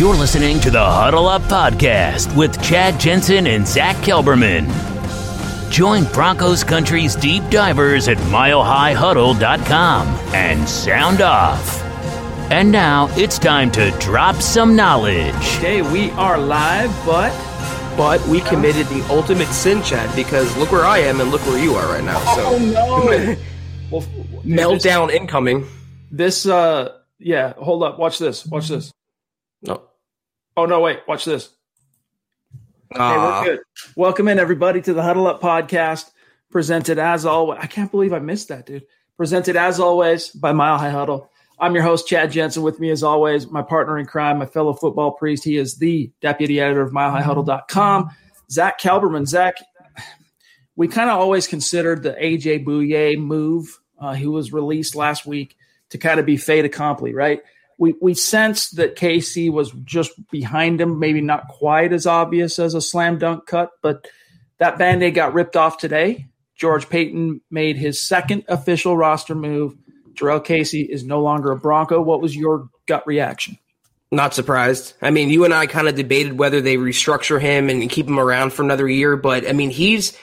You're listening to the Huddle Up Podcast with Chad Jensen and Zach Kelberman. Join Broncos Country's deep divers at milehighhuddle.com and sound off. And now it's time to drop some knowledge. Okay, we are live, but but we committed the ultimate sin, Chad, because look where I am and look where you are right now. So Oh no! well, meltdown incoming. This, uh, yeah. Hold up. Watch this. Watch this. No. Oh no! Wait. Watch this. Okay, we're good. Welcome in everybody to the Huddle Up podcast, presented as always. I can't believe I missed that, dude. Presented as always by Mile High Huddle. I'm your host, Chad Jensen. With me, as always, my partner in crime, my fellow football priest. He is the deputy editor of MileHighHuddle.com, Zach Kelberman. Zach, we kind of always considered the AJ Bouye move, uh, who was released last week, to kind of be fait accompli, right? We we sensed that KC was just behind him, maybe not quite as obvious as a slam dunk cut, but that band aid got ripped off today. George Paton made his second official roster move. Jurrell Casey is no longer a Bronco. What was your gut reaction? Not surprised. I mean, you and I kind of debated whether they restructure him and keep him around for another year, but I mean, he's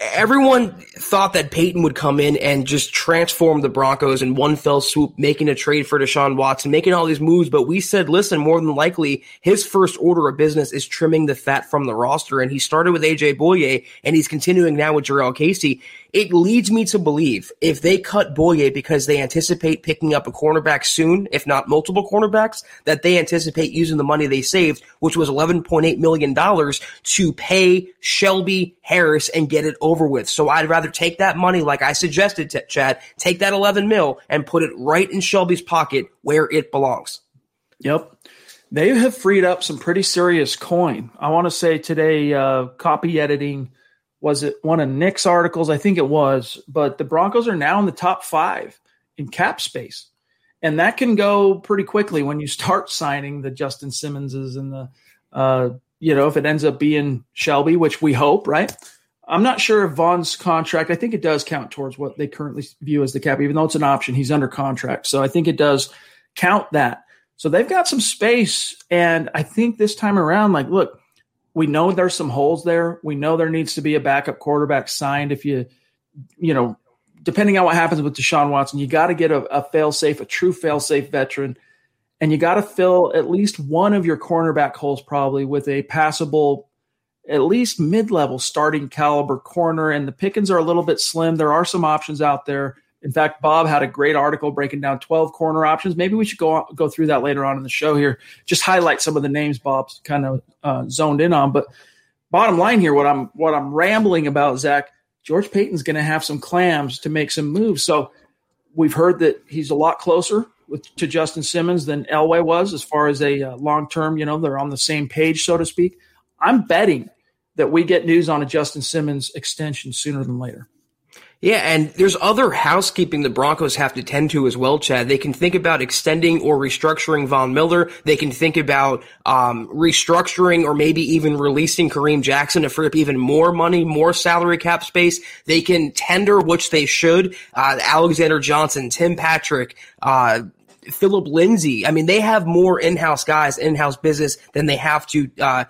everyone thought that Paton would come in and just transform the Broncos in one fell swoop, making a trade for Deshaun Watson, making all these moves. But we said, listen, more than likely, his first order of business is trimming the fat from the roster. And he started with AJ Bouye and he's continuing now with Jurrell Casey. It leads me to believe if they cut Bouye because they anticipate picking up a cornerback soon, if not multiple cornerbacks, that they anticipate using the money they saved, which was $11.8 million, to pay Shelby Harris and get it over with. So I'd rather take that money, like I suggested to Chad, take that 11 mil and put it right in Shelby's pocket where it belongs. Yep. They have freed up some pretty serious coin. I want to say today, uh, copy editing was it one of Nick's articles? I think it was, but the Broncos are now in the top five in cap space. And that can go pretty quickly when you start signing the Justin Simmonses and the, uh, you know, if it ends up being Shelby, which we hope, right? I'm not sure if Von's contract, I think it does count towards what they currently view as the cap, even though it's an option, he's under contract. So I think it does count that. So they've got some space. And I think this time around, like, look, we know there's some holes there. We know there needs to be a backup quarterback signed. If you, you know, depending on what happens with Deshaun Watson, you got to get a, a fail safe, a true fail safe veteran. And you got to fill at least one of your cornerback holes probably with a passable, at least mid level starting caliber corner. And the pickings are a little bit slim. There are some options out there. In fact, Bob had a great article breaking down 12 corner options. Maybe we should go go through that later on in the show here. Just highlight some of the names Bob's kind of uh, zoned in on. But bottom line here, what I'm what I'm rambling about, Zach, George Paton's going to have some clams to make some moves. So we've heard that he's a lot closer with to Justin Simmons than Elway was as far as a uh, long term. You know, they're on the same page, so to speak. I'm betting that we get news on a Justin Simmons extension sooner than later. Yeah, and there's other housekeeping the Broncos have to tend to as well, Chad. They can think about extending or restructuring Von Miller. They can think about um, restructuring or maybe even releasing Kareem Jackson to free up even more money, more salary cap space. They can tender, which they should, uh, Alexander Johnson, Tim Patrick, uh, Philip Lindsay. I mean, they have more in-house guys, in-house business than they have to uh,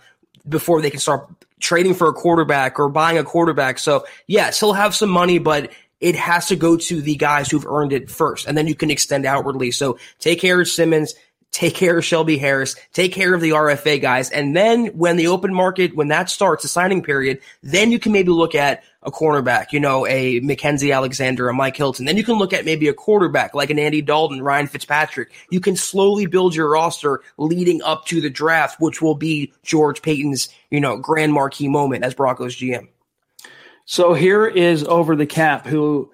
before they can start trading for a quarterback or buying a quarterback. So yes, he'll have some money, but it has to go to the guys who've earned it first, and then you can extend outwardly. So take care of Simmons, take care of Shelby Harris, take care of the RFA guys. And then when the open market, when that starts, the signing period, then you can maybe look at a cornerback, you know, a Mackenzie Alexander, a Mike Hilton. Then you can look at maybe a quarterback like an Andy Dalton, Ryan Fitzpatrick. You can slowly build your roster leading up to the draft, which will be George Paton's, you know, grand marquee moment as Broncos GM. So here is over the cap who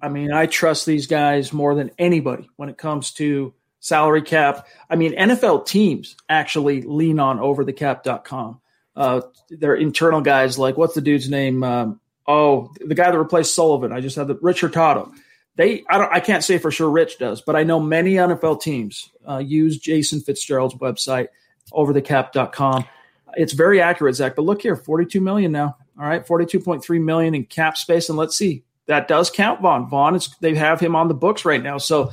I mean, I trust these guys more than anybody when it comes to salary cap. I mean, NFL teams actually lean on overthecap.com. Uh, their internal guys like what's the dude's name? Um, oh, the guy that replaced Sullivan. I just had the Rich Hurtado. They, I don't, I can't say for sure Rich does, but I know many NFL teams uh, use Jason Fitzgerald's website, overthecap.com. It's very accurate, Zach. But look here, 42 million now. All right, 42.3 million in cap space, and let's see, that does count Vaughn. Von is they have him on the books right now. So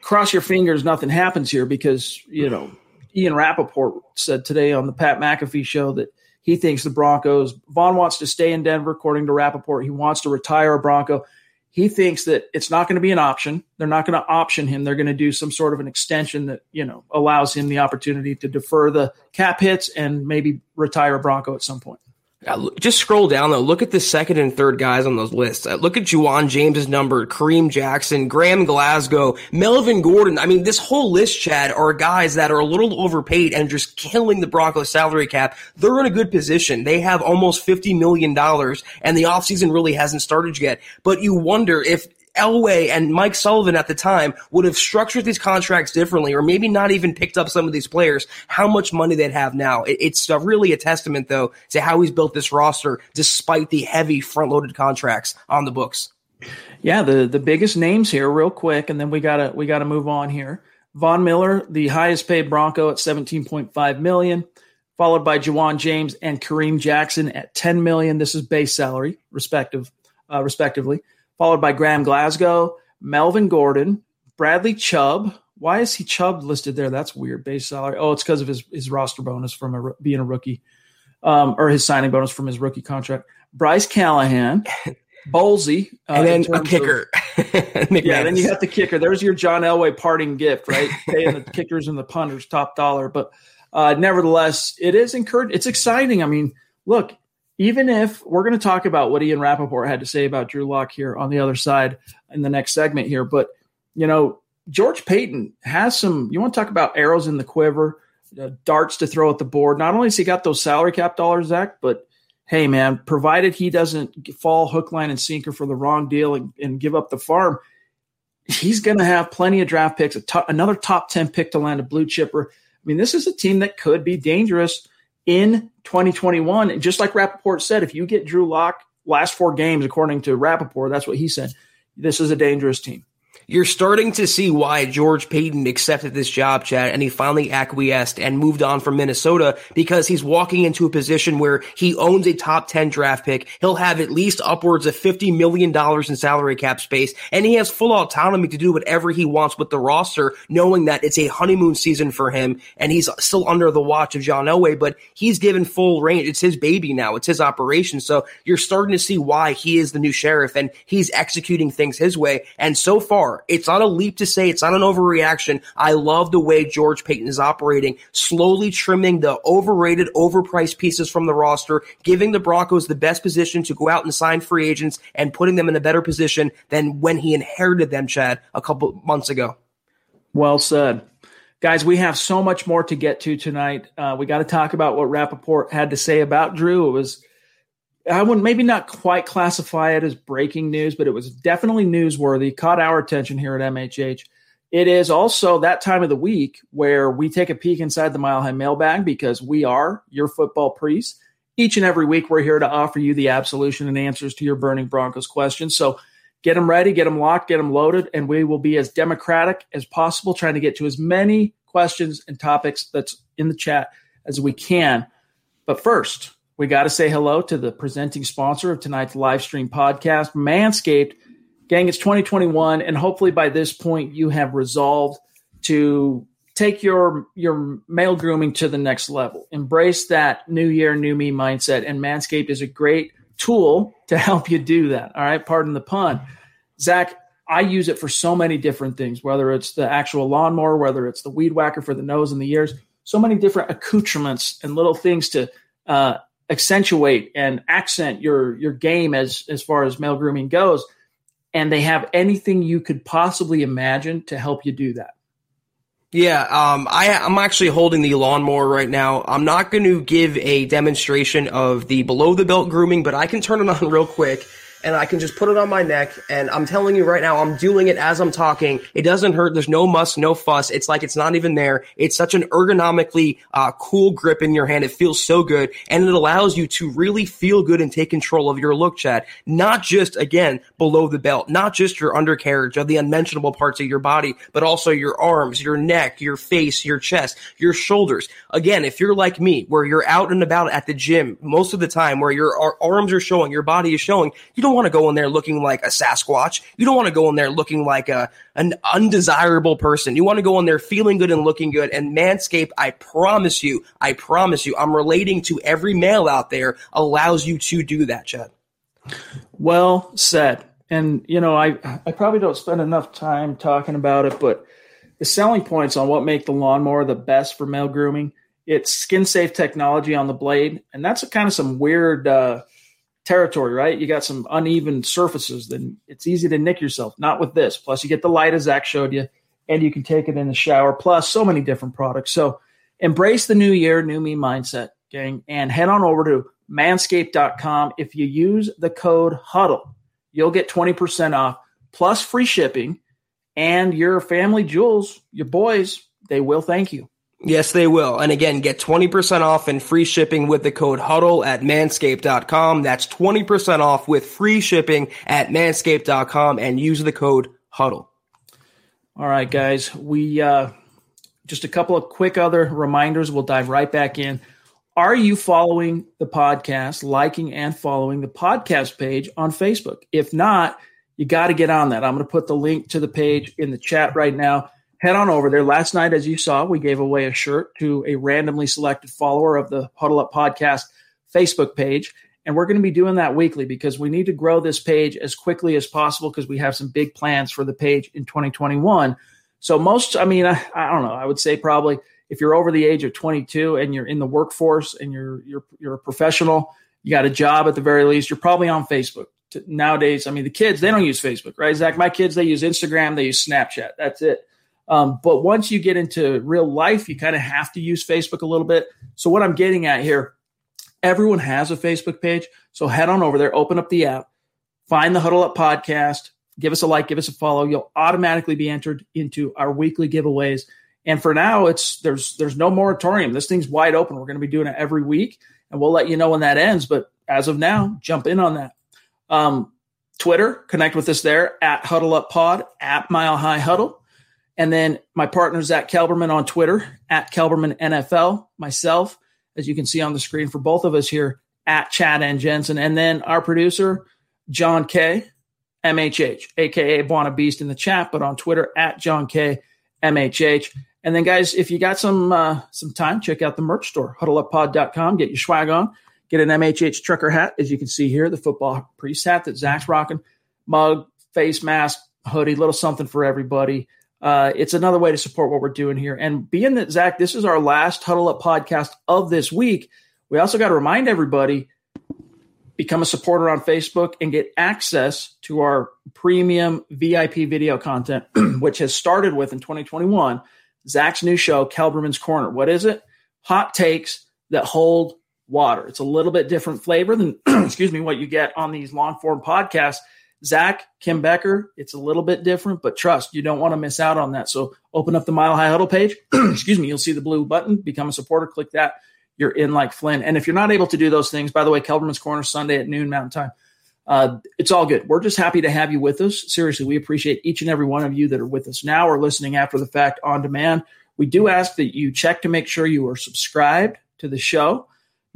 cross your fingers, nothing happens here because you know Ian Rapoport said today on the Pat McAfee show that he thinks the Broncos Von wants to stay in Denver, according to Rapoport. He wants to retire a Bronco. He thinks that it's not going to be an option. They're not going to option him. They're going to do some sort of an extension that you know allows him the opportunity to defer the cap hits and maybe retire a Bronco at some point. Uh, just scroll down though. Look at the second and third guys on those lists. Uh, look at Ja'Wuan James's number, Kareem Jackson, Graham Glasgow, Melvin Gordon. I mean, this whole list, Chad, are guys that are a little overpaid and just killing the Broncos salary cap. They're in a good position. They have almost $50 million and the offseason really hasn't started yet. But you wonder if Elway and Mike Sullivan at the time would have structured these contracts differently, or maybe not even picked up some of these players, how much money they'd have now. It's really a testament, though, to how he's built this roster despite the heavy front loaded contracts on the books. Yeah, the the biggest names here, real quick, and then we gotta we gotta move on here. Von Miller, the highest paid Bronco at 17.5 million, followed by Ja'Wuan James and Kareem Jackson at 10 million. This is base salary, respective, uh, respectively followed by Graham Glasgow, Melvin Gordon, Bradley Chubb. Why is he Chubb listed there? That's weird. Base salary. Oh, it's because of his, his roster bonus from a, being a rookie, um, or his signing bonus from his rookie contract. Bryce Callahan, Bolsey, uh, and then a kicker. Of, yeah, then you got the kicker. There's your John Elway parting gift, right? Paying the kickers and the punters top dollar. But uh, nevertheless, it is encouraged. It's exciting. I mean, look, even if we're going to talk about what Ian Rapoport had to say about Drew Lock here on the other side in the next segment here, but you know, George Paton has some. You want to talk about arrows in the quiver, uh, darts to throw at the board. Not only has he got those salary cap dollars, Zach, but hey, man, provided he doesn't fall hook, line, and sinker for the wrong deal and, and give up the farm, he's going to have plenty of draft picks. another top ten pick to land a blue chipper. I mean, this is a team that could be dangerous in 2021. And just like Rapoport said, if you get Drew Lock last four games, according to Rapoport, that's what he said. This is a dangerous team. You're starting to see why George Paton accepted this job, Chad, and he finally acquiesced and moved on from Minnesota because he's walking into a position where he owns a top 10 draft pick. He'll have at least upwards of $50 million in salary cap space, and he has full autonomy to do whatever he wants with the roster, knowing that it's a honeymoon season for him, and he's still under the watch of John Elway, but he's given full range. It's his baby now. It's his operation. So you're starting to see why he is the new sheriff, and he's executing things his way. And so far, it's not a leap to say it's not an overreaction. I love the way George Paton is operating, slowly trimming the overrated, overpriced pieces from the roster, giving the Broncos the best position to go out and sign free agents and putting them in a better position than when he inherited them, Chad, a couple months ago. Well said. Guys, we have so much more to get to tonight. Uh, we got to talk about what Rapoport had to say about Drew. It was I would maybe not quite classify it as breaking news, but it was definitely newsworthy, caught our attention here at MHH. It is also that time of the week where we take a peek inside the Mile High mailbag because we are your football priests. Each and every week, we're here to offer you the absolution and answers to your burning Broncos questions. So get them ready, get them locked, get them loaded, and we will be as democratic as possible, trying to get to as many questions and topics that's in the chat as we can. But first, we got to say hello to the presenting sponsor of tonight's live stream podcast, Manscaped. Gang, it's 2021, and hopefully by this point you have resolved to take your your male grooming to the next level. Embrace that new year, new me mindset, and Manscaped is a great tool to help you do that. All right, pardon the pun. Zach, I use it for so many different things, whether it's the actual lawnmower, whether it's the weed whacker for the nose and the ears, so many different accoutrements and little things to uh, accentuate and accent your your game as as far as male grooming goes. And they have anything you could possibly imagine to help you do that. Yeah, um, I, I'm actually holding the lawnmower right now. I'm not going to give a demonstration of the below the belt grooming, but I can turn it on real quick and I can just put it on my neck. And I'm telling you right now, I'm doing it as I'm talking. It doesn't hurt. There's no muss, no fuss. It's like it's not even there. It's such an ergonomically uh, cool grip in your hand. It feels so good, and it allows you to really feel good and take control of your look, Chad. Not just again below the belt, not just your undercarriage of the unmentionable parts of your body, but also your arms, your neck, your face, your chest, your shoulders. Again, if you're like me, where you're out and about at the gym most of the time, where your arms are showing, your body is showing, you don't want to go in there looking like a Sasquatch. You don't want to go in there looking like a an undesirable person. You want to go in there feeling good and looking good. And Manscaped, I promise you, I promise you, I'm relating to every male out there allows you to do that, Chad. Well said. And you know, I I probably don't spend enough time talking about it, but the selling points on what make the lawnmower the best for male grooming. It's skin safe technology on the blade, and that's a kind of some weird uh, territory, right? You got some uneven surfaces, then it's easy to nick yourself. Not with this. Plus, you get the light as Zach showed you, and you can take it in the shower. Plus, so many different products. So, embrace the new year, new me mindset, gang, and head on over to manscaped.com. If you use the code HUDDLE, you'll get 20% off plus free shipping, and your family jewels, your boys, they will thank you. Yes, they will. And again, get 20% off and free shipping with the code HUDDLE at manscaped.com. That's 20% off with free shipping at manscaped.com and use the code HUDDLE. All right, guys. We uh, just a couple of quick other reminders. We'll dive right back in. Are you following the podcast, liking and following the podcast page on Facebook? If not, you got to get on that. I'm going to put the link to the page in the chat right now head on over there. Last night, as you saw, we gave away a shirt to a randomly selected follower of the Huddle Up Podcast Facebook page. And we're going to be doing that weekly because we need to grow this page as quickly as possible because we have some big plans for the page in 2021. So, most, I mean, I, I don't know, I would say probably if you're over the age of 22 and you're in the workforce and you're, you're, you're a professional, you got a job at the very least, you're probably on Facebook. Nowadays, I mean, the kids, they don't use Facebook, right? Zach, my kids, they use Instagram, they use Snapchat. That's it. Um, but once you get into real life, you kind of have to use Facebook a little bit. So what I'm getting at here, everyone has a Facebook page. So head on over there, open up the app, find the Huddle Up podcast, give us a like, give us a follow. You'll automatically be entered into our weekly giveaways. And for now, it's there's there's no moratorium. This thing's wide open. We're going to be doing it every week, and we'll let you know when that ends. But as of now, jump in on that. Um, Twitter, connect with us there at Huddle Up Pod at Mile High Huddle. And then my partner, Zach Kelberman on Twitter at Kelberman NFL, myself, as you can see on the screen for both of us here at Chad and Jensen. And then our producer, John K, MHH, aka Buona Beast in the chat, but on Twitter at John K, MHH. And then, guys, if you got some uh, some time, check out the merch store, huddleuppod.com. Get your swag on. Get an MHH trucker hat, as you can see here, the football priest hat that Zach's rocking, mug, face mask, hoodie, little something for everybody uh, it's another way to support what we're doing here. And being that, Zach, this is our last Huddle Up podcast of this week, we also got to remind everybody become a supporter on Facebook and get access to our premium VIP video content, which has started with in 2021 Zach's new show, Kelberman's Corner. What is it? Hot takes that hold water. It's a little bit different flavor than, excuse me, what you get on these long form podcasts Zach, Kim Becker, it's a little bit different, but trust, you don't want to miss out on that. So open up the Mile High Huddle page. Excuse me, you'll see the blue button, become a supporter, click that. You're in like Flynn. And if you're not able to do those things, by the way, Kelberman's Corner Sunday at noon Mountain Time. Uh, it's all good. We're just happy to have you with us. Seriously, we appreciate each and every one of you that are with us now or listening after the fact on demand. We do ask that you check to make sure you are subscribed to the show.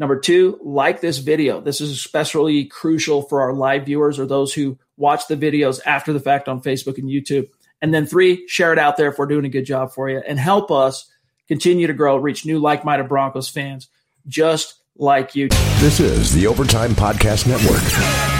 Number two, like this video. This is especially crucial for our live viewers or those who watch the videos after the fact on Facebook and YouTube. And then three, share it out there if we're doing a good job for you and help us continue to grow, reach new like minded Broncos fans just like you. This is the Overtime Podcast Network.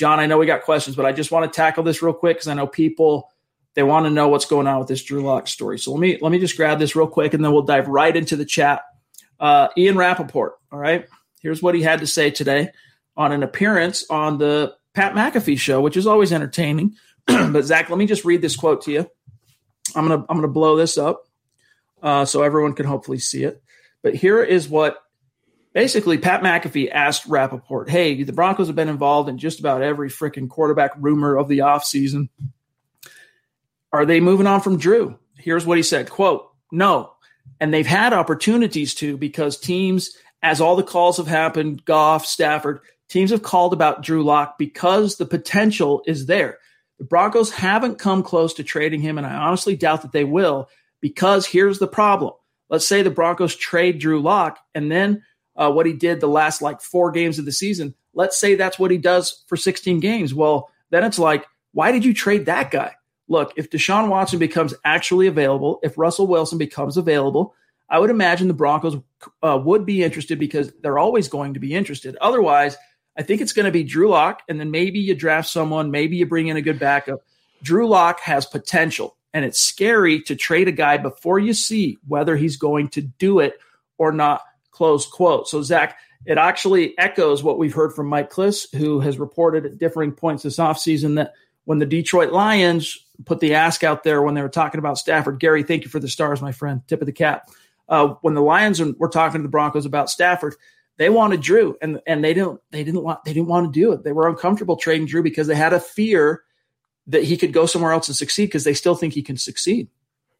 John, I know we got questions, but I just want to tackle this real quick because I know people they want to know what's going on with this Drew Lock story. So let me let me just grab this real quick and then we'll dive right into the chat. Uh, Ian Rapoport, all right. Here's what he had to say today on an appearance on the Pat McAfee show, which is always entertaining. but Zach, let me just read this quote to you. I'm gonna I'm gonna blow this up uh, so everyone can hopefully see it. But here is what basically Pat McAfee asked Rapoport, hey, the Broncos have been involved in just about every freaking quarterback rumor of the offseason. Are they moving on from Drew? Here's what he said, quote, no. And they've had opportunities to because teams, as all the calls have happened, Goff, Stafford, teams have called about Drew Lock because the potential is there. The Broncos haven't come close to trading him, and I honestly doubt that they will because here's the problem. Let's say the Broncos trade Drew Lock, and then uh, what he did the last like four games of the season. Let's say that's what he does for 16 games. Well, then it's like, why did you trade that guy? Look, if Deshaun Watson becomes actually available, if Russell Wilson becomes available, I would imagine the Broncos uh, would be interested because they're always going to be interested. Otherwise, I think it's going to be Drew Lock, and then maybe you draft someone, maybe you bring in a good backup. Drew Lock has potential, and it's scary to trade a guy before you see whether he's going to do it or not. Close quote. So, Zach, it actually echoes what we've heard from Mike Klis, who has reported at differing points this offseason that when the Detroit Lions put the ask out there when they were talking about Stafford, Gary, thank you for the stars, my friend. Tip of the cap. Uh, when the Lions were talking to the Broncos about Stafford, they wanted Drew, and and they didn't they didn't want they didn't want to do it. They were uncomfortable trading Drew because they had a fear that he could go somewhere else and succeed because they still think he can succeed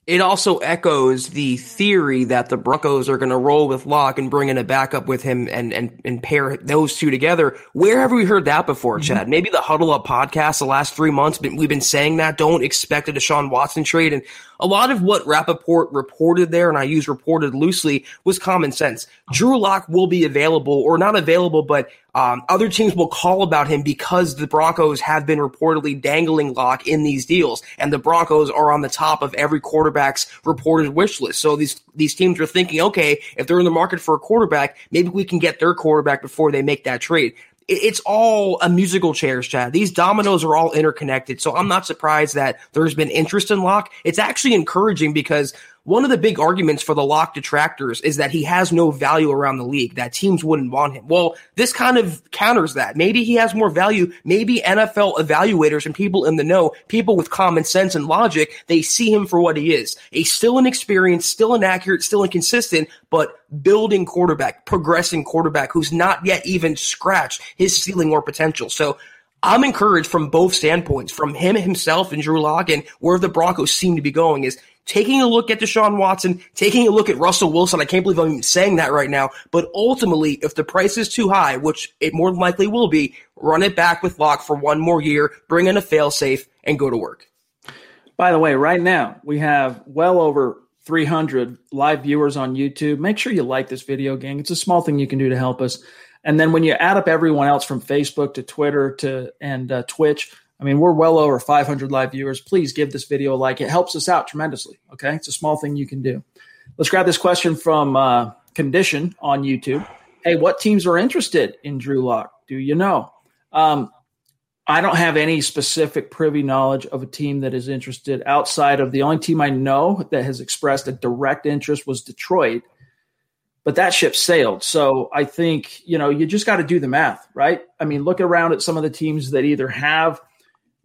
it also echoes the theory that the Broncos are going to roll with Lock and bring in a backup with him and, and, and pair those two together. Where have we heard that before, mm-hmm. Chad? Maybe the Huddle Up podcast the last three months, but we've been saying that. Don't expect a Deshaun Watson trade. And a lot of what Rapoport reported there, and I use reported loosely, was common sense. Drew Lock will be available, or not available, but um, other teams will call about him because the Broncos have been reportedly dangling Lock in these deals, and the Broncos are on the top of every quarterback's reported wish list. So these these teams are thinking, okay, if they're in the market for a quarterback, maybe we can get their quarterback before they make that trade it's all a musical chairs, Chad. These dominoes are all interconnected. So I'm not surprised that there's been interest in Lock. It's actually encouraging because one of the big arguments for the lock detractors is that he has no value around the league, that teams wouldn't want him. Well, this kind of counters that. Maybe he has more value. Maybe NFL evaluators and people in the know, people with common sense and logic, they see him for what he is. A still inexperienced, still inaccurate, still inconsistent, but building quarterback, progressing quarterback who's not yet even scratched his ceiling or potential. So I'm encouraged from both standpoints, from him himself and Drew Lock and where the Broncos seem to be going is taking a look at Deshaun Watson, taking a look at Russell Wilson. I can't believe I'm even saying that right now. But ultimately, if the price is too high, which it more than likely will be, run it back with Lock for one more year, bring in a failsafe, and go to work. By the way, right now we have well over 300 live viewers on YouTube. Make sure you like this video, gang. It's a small thing you can do to help us. And then when you add up everyone else from Facebook to Twitter to and uh, Twitch, I mean, we're well over 500 live viewers. Please give this video a like. It helps us out tremendously. Okay. It's a small thing you can do. Let's grab this question from uh, Condition on YouTube. Hey, what teams are interested in Drew Lock? Do you know? Um, I don't have any specific privy knowledge of a team that is interested outside of the only team I know that has expressed a direct interest was Detroit. but that ship sailed. So I think, you know, you just got to do the math, right? I mean, look around at some of the teams that either have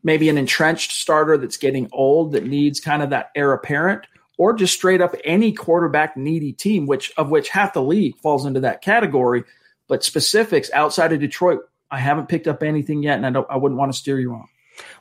maybe an entrenched starter that's getting old that needs kind of that heir apparent, or just straight up any quarterback needy team, which of which half the league falls into that category. But specifics outside of Detroit, I haven't picked up anything yet, and I don't I wouldn't want to steer you wrong.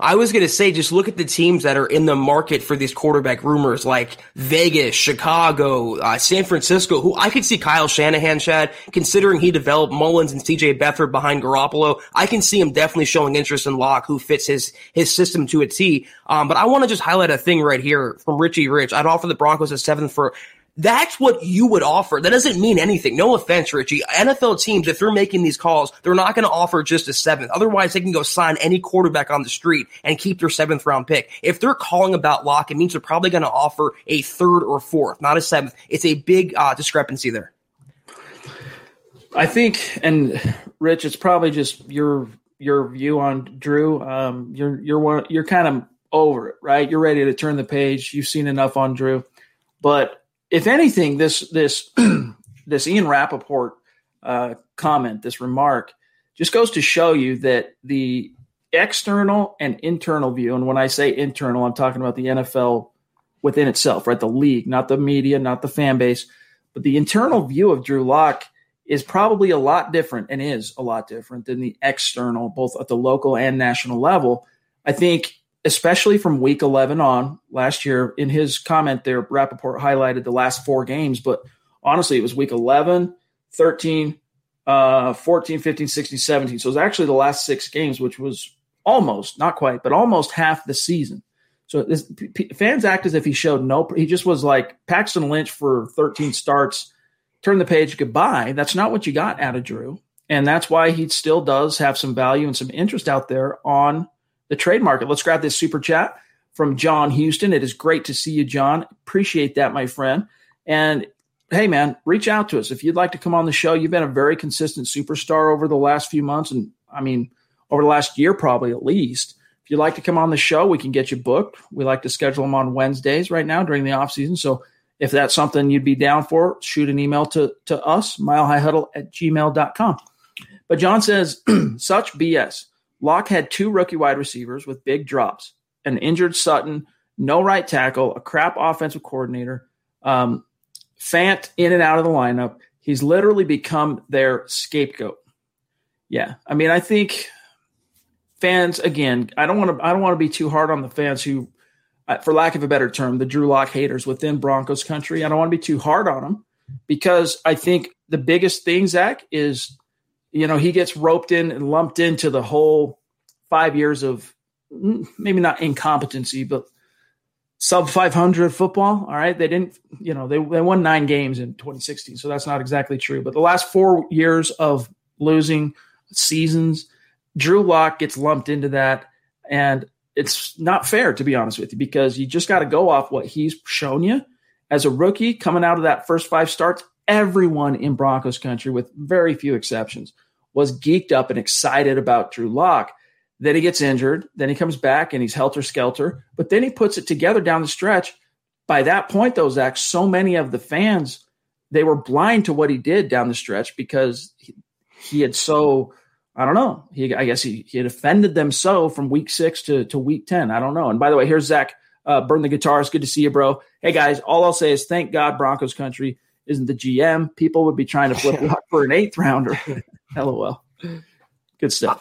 I was going to say, just look at the teams that are in the market for these quarterback rumors, like Vegas, Chicago, uh, San Francisco, who I could see Kyle Shanahan, Chad, considering he developed Mullens and CJ Beathard behind Garoppolo. I can see him definitely showing interest in Lock, who fits his, his system to a T. Um, but I want to just highlight a thing right here from Richie Rich. I'd offer the Broncos a seventh for that's what you would offer. That doesn't mean anything. No offense, Richie. NFL teams, if they're making these calls, they're not going to offer just a seventh. Otherwise, they can go sign any quarterback on the street and keep their seventh round pick. If they're calling about Lock, it means they're probably going to offer a third or fourth, not a seventh. It's a big uh, discrepancy there. I think, and Rich, it's probably just your your view on Drew. Um, you're you're one, you're kind of over it, right? You're ready to turn the page. You've seen enough on Drew, but if anything, this this this Ian Rapoport uh, comment, this remark, just goes to show you that the external and internal view, and when I say internal, I'm talking about the NFL within itself, right? The league, not the media, not the fan base, but the internal view of Drew Lock is probably a lot different and is a lot different than the external, both at the local and national level. I think especially from week 11 on last year. In his comment there, Rapoport highlighted the last four games, but honestly, it was week 11, 13, uh, 14, 15, 16, 17. So it was actually the last six games, which was almost, not quite, but almost half the season. So this, p- fans act as if he showed no, he just was like Paxton Lynch for 13 starts, turn the page, goodbye. That's not what you got out of Drew. And that's why he still does have some value and some interest out there on the trade market. Let's grab this super chat from John Houston. It is great to see you, John. Appreciate that, my friend. And hey, man, reach out to us if you'd like to come on the show. You've been a very consistent superstar over the last few months, and I mean, over the last year, probably at least. If you'd like to come on the show, we can get you booked. We like to schedule them on Wednesdays right now during the off season. So if that's something you'd be down for, shoot an email to, to us, milehighhuddle at gmail.com. But John says, such BS. Lock had two rookie wide receivers with big drops, an injured Sutton, no right tackle, a crap offensive coordinator, um, Fant in and out of the lineup. He's literally become their scapegoat. Yeah, I mean, I think fans again. I don't want to. I don't want to be too hard on the fans who, uh, for lack of a better term, the Drew Lock haters within Broncos country. I don't want to be too hard on them because I think the biggest thing, Zach, is you know, he gets roped in and lumped into the whole five years of mm, maybe not incompetency, but sub 500 football. All right. They didn't, you know, they, they won nine games in 2016. So that's not exactly true. But the last four years of losing seasons, Drew Lock gets lumped into that. And it's not fair, to be honest with you, because you just got to go off what he's shown you as a rookie coming out of that first five starts. Everyone in Broncos country, with very few exceptions, was geeked up and excited about Drew Lock. Then he gets injured. Then he comes back and he's helter skelter. But then he puts it together down the stretch. By that point, though, Zach, so many of the fans they were blind to what he did down the stretch because he, he had so I don't know. He I guess he, he had offended them so from week six to, to week ten. I don't know. And by the way, here's Zach uh, Burn the guitars. Good to see you, bro. Hey guys, all I'll say is thank God Broncos country isn't the GM. People would be trying to flip lock for an eighth rounder. LOL. Good stuff.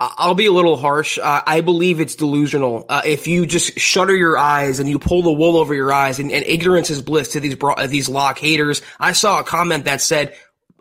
I'll be a little harsh. Uh, I believe it's delusional. Uh, if you just shutter your eyes and you pull the wool over your eyes, and, and ignorance is bliss to these bro- these lock haters. I saw a comment that said,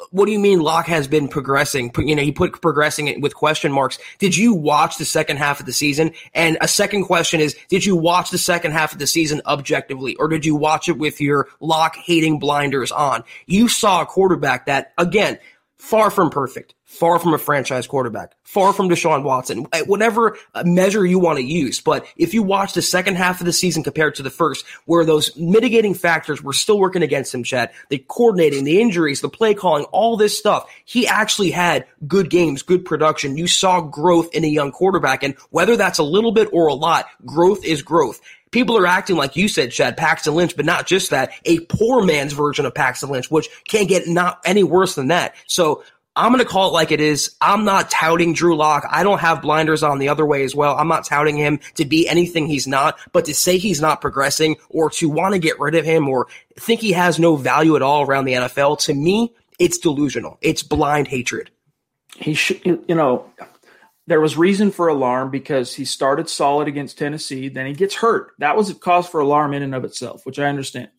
"What do you mean Lock has been progressing?" You know, he put progressing it with question marks. Did you watch the second half of the season? And a second question is, did you watch the second half of the season objectively, or did you watch it with your Lock hating blinders on? You saw a quarterback that, again, far from perfect far from a franchise quarterback, far from Deshaun Watson, eh, whatever uh, measure you want to use. But if you watch the second half of the season compared to the first, where those mitigating factors were still working against him, Chad, the coordinating, the injuries, the play calling, all this stuff, he actually had good games, good production. You saw growth in a young quarterback. And whether that's a little bit or a lot, growth is growth people are acting like you said, Chad, Paxton Lynch, but not just that, a poor man's version of Paxton Lynch, which can't get not any worse than that. So I'm going to call it like it is. I'm not touting Drew Lock. I don't have blinders on the other way as well. I'm not touting him to be anything he's not, but to say he's not progressing or to want to get rid of him or think he has no value at all around the NFL, to me, it's delusional. It's blind hatred. He should, you know, there was reason for alarm because he started solid against Tennessee. Then he gets hurt. That was a cause for alarm in and of itself, which I understand.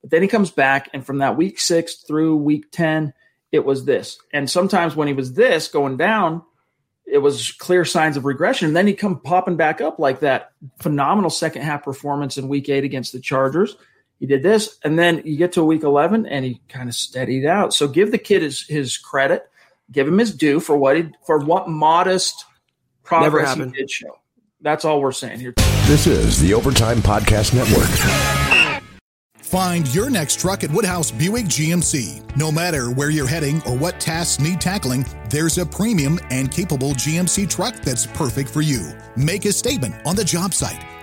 But then he comes back, and from that week six through week 10, it was this. And sometimes when he was this going down, it was clear signs of regression. And then he come popping back up like that phenomenal second half performance in week eight against the Chargers. He did this, and then you get to week 11 and he kind of steadied out. So give the kid his, his credit, give him his due for what he, for what modest progress he did show. That's all we're saying here. This is the Overtime Podcast Network. Find your next truck at Woodhouse Buick GMC. No matter where you're heading or what tasks need tackling, there's a premium and capable GMC truck that's perfect for you. Make a statement on the job site,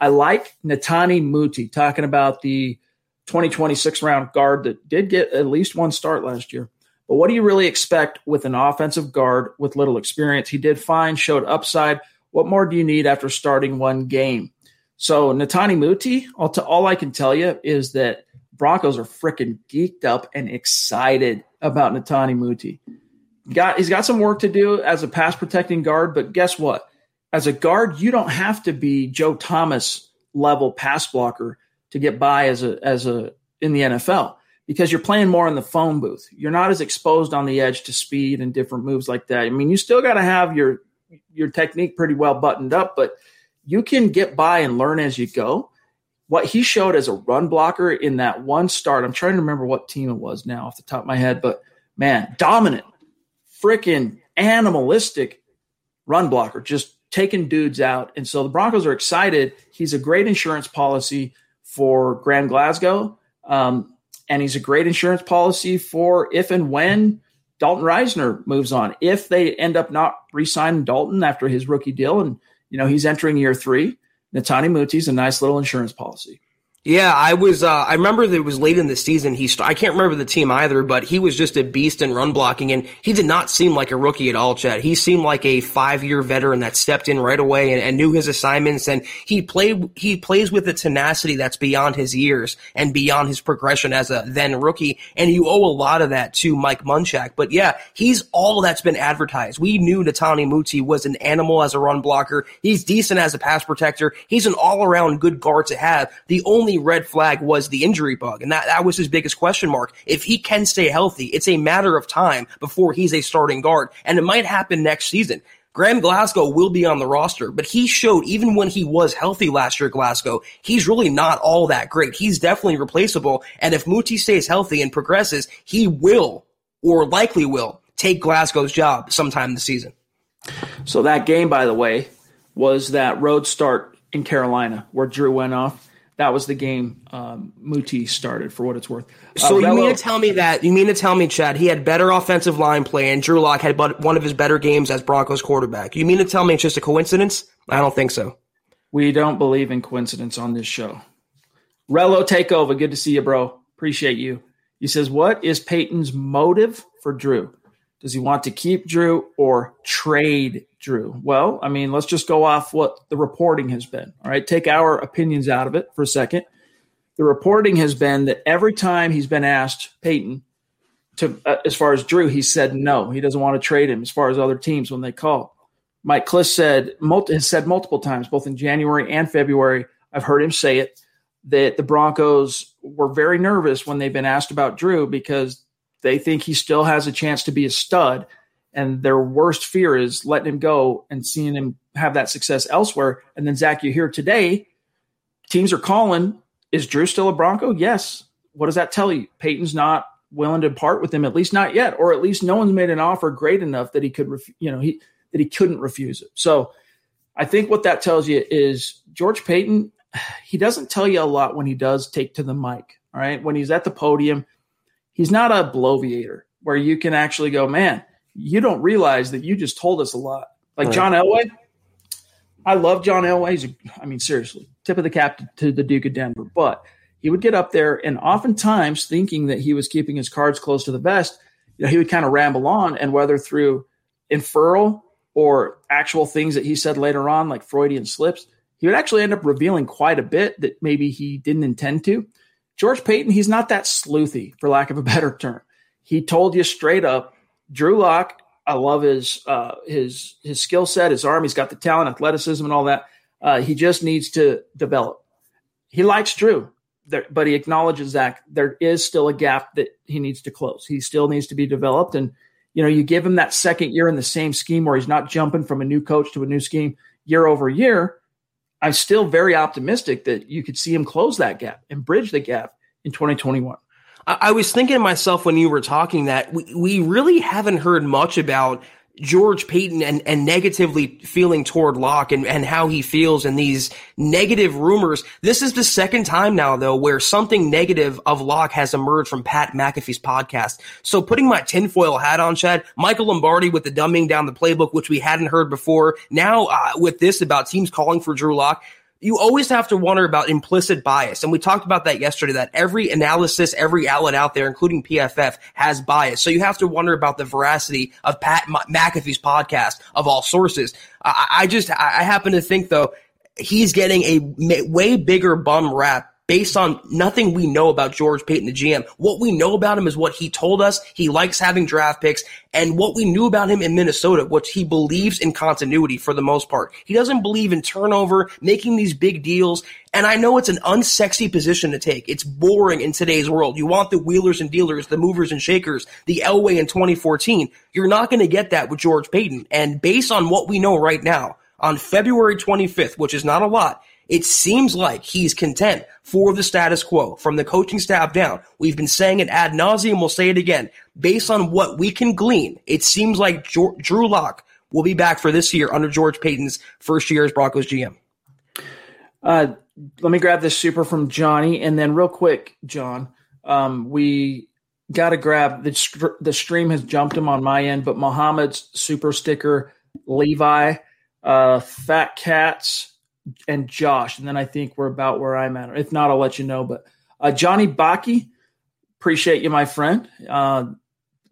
I like Netane Muti talking about the 2026 round guard that did get at least one start last year. But what do you really expect with an offensive guard with little experience? He did fine, showed upside. What more do you need after starting one game? So Netane Muti, all, to, all I can tell you is that Broncos are freaking geeked up and excited about Netane Muti. Got he's got some work to do as a pass protecting guard, but guess what? As a guard, you don't have to be Joe Thomas level pass blocker to get by as a as a in the NFL because you're playing more in the phone booth. You're not as exposed on the edge to speed and different moves like that. I mean, you still got to have your your technique pretty well buttoned up, but you can get by and learn as you go what he showed as a run blocker in that one start, I'm trying to remember what team it was now off the top of my head, but man, dominant, freaking animalistic run blocker, just taking dudes out. And so the Broncos are excited. He's a great insurance policy for Graham Glasgow. Um, and he's a great insurance policy for if and when Dalton Risner moves on. If they end up not re-signing Dalton after his rookie deal, and you know he's entering year three, Netane Muti's a nice little insurance policy. Yeah, I was. Uh, I remember that it was late in the season. He, st- I can't remember the team either, but he was just a beast in run blocking, and he did not seem like a rookie at all. Chad, he seemed like a five-year veteran that stepped in right away and, and, knew his assignments, and he played. He plays with a tenacity that's beyond his years and beyond his progression as a then rookie. And you owe a lot of that to Mike Munchak. But yeah, he's all that's been advertised. We knew Netane Muti was an animal as a run blocker. He's decent as a pass protector. He's an all-around good guard to have. The only red flag was the injury bug, and that, that was his biggest question mark. If he can stay healthy, it's a matter of time before he's a starting guard, and it might happen next season. Graham Glasgow will be on the roster, but he showed even when he was healthy last year, Glasgow, he's really not all that great. He's definitely replaceable. And if Muti stays healthy and progresses, he will, or likely will, take Glasgow's job sometime this season. So that game, by the way, was that road start in Carolina where Drew went off. That was the game um, Muti started for what it's worth. Uh, so you mean to tell me that you mean to tell me, Chad, he had better offensive line play and Drew Lock had one of his better games as Broncos quarterback? You mean to tell me it's just a coincidence? I don't think so. We don't believe in coincidence on this show. Rello Takeover, good to see you, bro. Appreciate you. He says, "What is Paton's motive for Drew? Does he want to keep Drew or trade Drew? Well, I mean, let's just go off what the reporting has been. All right, take our opinions out of it for a second. The reporting has been that every time he's been asked Paton, to, uh, as far as Drew, he said no. He doesn't want to trade him. As far as other teams when they call, Mike Klis said has said multiple times, both in January and February. I've heard him say it that the Broncos were very nervous when they've been asked about Drew because they think he still has a chance to be a stud. And their worst fear is letting him go and seeing him have that success elsewhere. And then, Zach, you hear today teams are calling. Is Drew still a Bronco? Yes. What does that tell you? Paton's not willing to part with him, at least not yet, or at least no one's made an offer great enough that he could, ref- you know, he that he couldn't refuse it. So, I think what that tells you is George Paton. He doesn't tell you a lot when he does take to the mic. All right, when he's at the podium, he's not a bloviator where you can actually go, man, you don't realize that you just told us a lot. Like right. John Elway, I love John Elway. He's a, I mean, seriously, tip of the cap to, to the Duke of Denver. But he would get up there and oftentimes thinking that he was keeping his cards close to the vest, you know, he would kind of ramble on and whether through inferral or actual things that he said later on, like Freudian slips, he would actually end up revealing quite a bit that maybe he didn't intend to. George Paton, he's not that sleuthy, for lack of a better term. He told you straight up, Drew Lock. I love his uh, his his skill set, his arm. He's got the talent, athleticism, and all that. Uh, he just needs to develop. He likes Drew, but he acknowledges Zach. There is still a gap that he needs to close. He still needs to be developed, and you know, you give him that second year in the same scheme where he's not jumping from a new coach to a new scheme year over year I'm still very optimistic that you could see him close that gap and bridge the gap in 2021. I, was thinking to myself when you were talking that we, we really haven't heard much about George Paton and, and negatively feeling toward Lock and, and how he feels and these negative rumors. This is the second time now, though, where something negative of Lock has emerged from Pat McAfee's podcast. So putting my tinfoil hat on, Chad, Michael Lombardi with the dumbing down the playbook, which we hadn't heard before. Now, uh, with this about teams calling for Drew Lock, you always have to wonder about implicit bias. And we talked about that yesterday, that every analysis, every outlet out there, including PFF, has bias. So you have to wonder about the veracity of Pat McAfee's podcast of all sources. I, I just, I happen to think though, he's getting a way bigger bum rap based on nothing we know about George Paton, the GM. What we know about him is what he told us. He likes having draft picks and what we knew about him in Minnesota, which he believes in continuity for the most part. He doesn't believe in turnover, making these big deals. And I know it's an unsexy position to take. It's boring in today's world. You want the wheelers and dealers, the movers and shakers, the Elway in 2014. You're not going to get that with George Paton. And based on what we know right now, on February 25th, which is not a lot, it seems like he's content for the status quo from the coaching staff down. We've been saying it ad nauseum. We'll say it again. Based on what we can glean, it seems like Drew Lock will be back for this year under George Paton's first year as Broncos GM. Uh, let me grab this super from Johnny, and then real quick, John, um, we got to grab the the stream has jumped him on my end, but Mohammed's super sticker, Levi, uh, Fat Cats, and Josh, and then I think we're about where I'm at. If not, I'll let you know. But uh, Johnny Baki, appreciate you, my friend. Uh,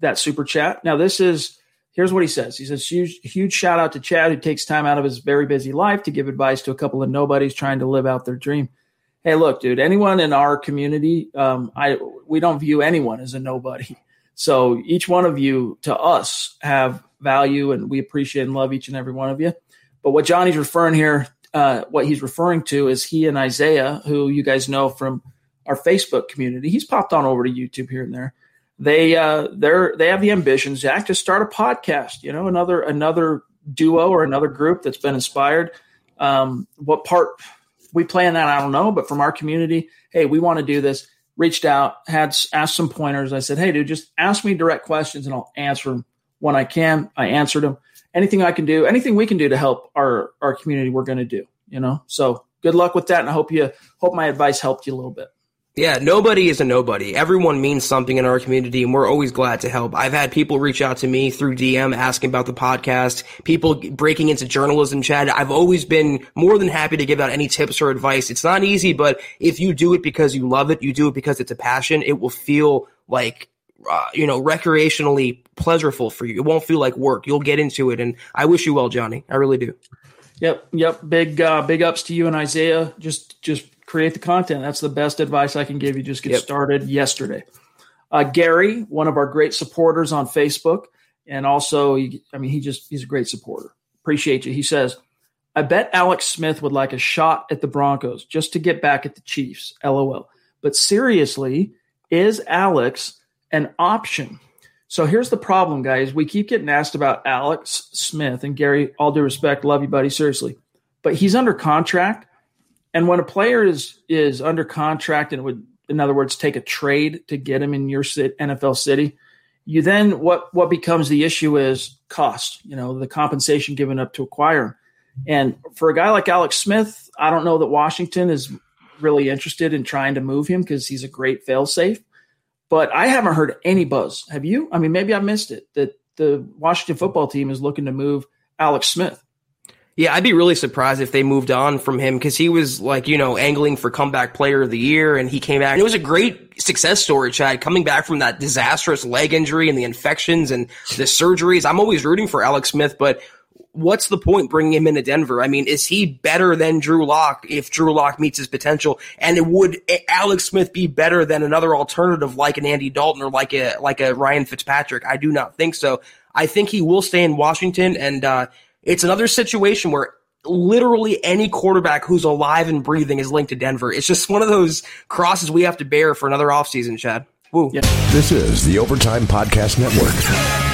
that super chat. Now, this is here's what he says. He says huge, huge shout out to Chad who takes time out of his very busy life to give advice to a couple of nobodies trying to live out their dream. Hey, look, dude. Anyone in our community, um, I we don't view anyone as a nobody. So each one of you to us have value, and we appreciate and love each and every one of you. But what Johnny's referring here uh, what he's referring to is he and Isaiah, who you guys know from our Facebook community. He's popped on over to YouTube here and there. They uh, they're they have the ambition, Zach, to start a podcast. You know, another another duo or another group that's been inspired. Um, what part we play in that, I don't know, but from our community, hey, we want to do this. Reached out, had asked some pointers. I said, hey, dude, just ask me direct questions and I'll answer them when I can. I answered them anything I can do, anything we can do to help our our community, we're going to do. You know, so good luck with that, and I hope you hope my advice helped you a little bit. Yeah, nobody is a nobody. Everyone means something in our community, and we're always glad to help. I've had people reach out to me through DM asking about the podcast, people breaking into journalism chat. I've always been more than happy to give out any tips or advice. It's not easy, but if you do it because you love it, you do it because it's a passion, it will feel like uh, you know, recreationally pleasurable for you. It won't feel like work. You'll get into it, and I wish you well, Johnny. I really do. Yep, yep. Big, uh, big ups to you and Isaiah. Just, just create the content. That's the best advice I can give you. Just get yep. started yesterday. Uh, Gary, one of our great supporters on Facebook, and also, I mean, he just he's a great supporter. Appreciate you. He says, "I bet Alex Smith would like a shot at the Broncos just to get back at the Chiefs." LOL. But seriously, is Alex an option? So here's the problem, guys. We keep getting asked about Alex Smith and Gary. All due respect, love you, buddy. Seriously, but he's under contract and when a player is is under contract and would, in other words, take a trade to get him in your NFL city, you then what what becomes the issue is cost. You know, the compensation given up to acquire. And for a guy like Alex Smith, I don't know that Washington is really interested in trying to move him because he's a great failsafe. But I haven't heard any buzz. Have you? I mean, maybe I missed it that the Washington football team is looking to move Alex Smith. Yeah, I'd be really surprised if they moved on from him because he was like, you know, angling for comeback player of the year and he came back. And it was a great success story, Chad, coming back from that disastrous leg injury and the infections and the surgeries. I'm always rooting for Alex Smith, but what's the point bringing him into Denver? I mean, is he better than Drew Lock if Drew Lock meets his potential? And would Alex Smith be better than another alternative like an Andy Dalton or like a, like a Ryan Fitzpatrick? I do not think so. I think he will stay in Washington and, uh, it's another situation where literally any quarterback who's alive and breathing is linked to Denver. It's just one of those crosses we have to bear for another offseason, Chad. Woo. Yep. This is the Overtime Podcast Network.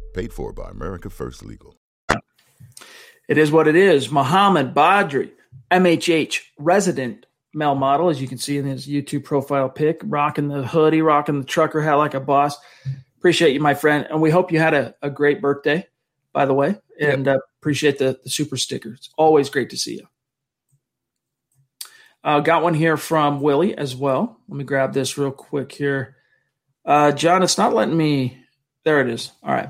Paid for by America First Legal. It is what it is. Mohammed Badri MHH resident male model, as you can see in his YouTube profile pic, rocking the hoodie, rocking the trucker hat like a boss. Appreciate you, my friend. And we hope you had a, a great birthday, by the way, and yep. uh, appreciate the, the super sticker. It's always great to see you. Uh, got one here from Willie as well. Let me grab this real quick here. Uh, John, it's not letting me. There it is. All right.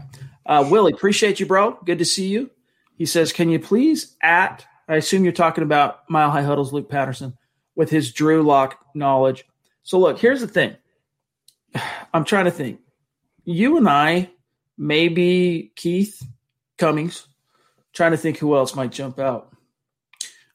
Uh, Willie, appreciate you, bro. Good to see you. He says, Can you please at I assume you're talking about Mile High Huddle's Luke Patterson with his Drew Lock knowledge. So, look, here's the thing. I'm trying to think. You and I, maybe Keith Cummings, trying to think who else might jump out.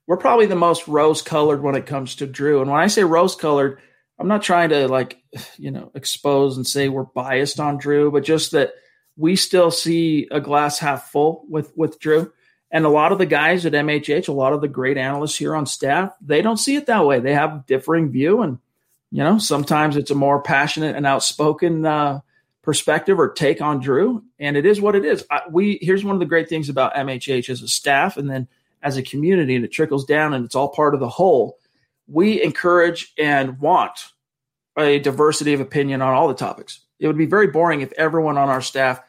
We're probably the most rose colored when it comes to Drew. And when I say rose colored, I'm not trying to like, you know, expose and say we're biased on Drew, but just that we still see a glass half full with with Drew. And a lot of the guys at MHH, a lot of the great analysts here on staff, they don't see it that way. They have a differing view. And, you know, sometimes it's a more passionate and outspoken uh, perspective or take on Drew. And it is what it is. I, we Here's one of the great things about MHH as a staff and then as a community, and it trickles down and it's all part of the whole. we encourage and want a diversity of opinion on all the topics. It would be very boring if everyone on our staff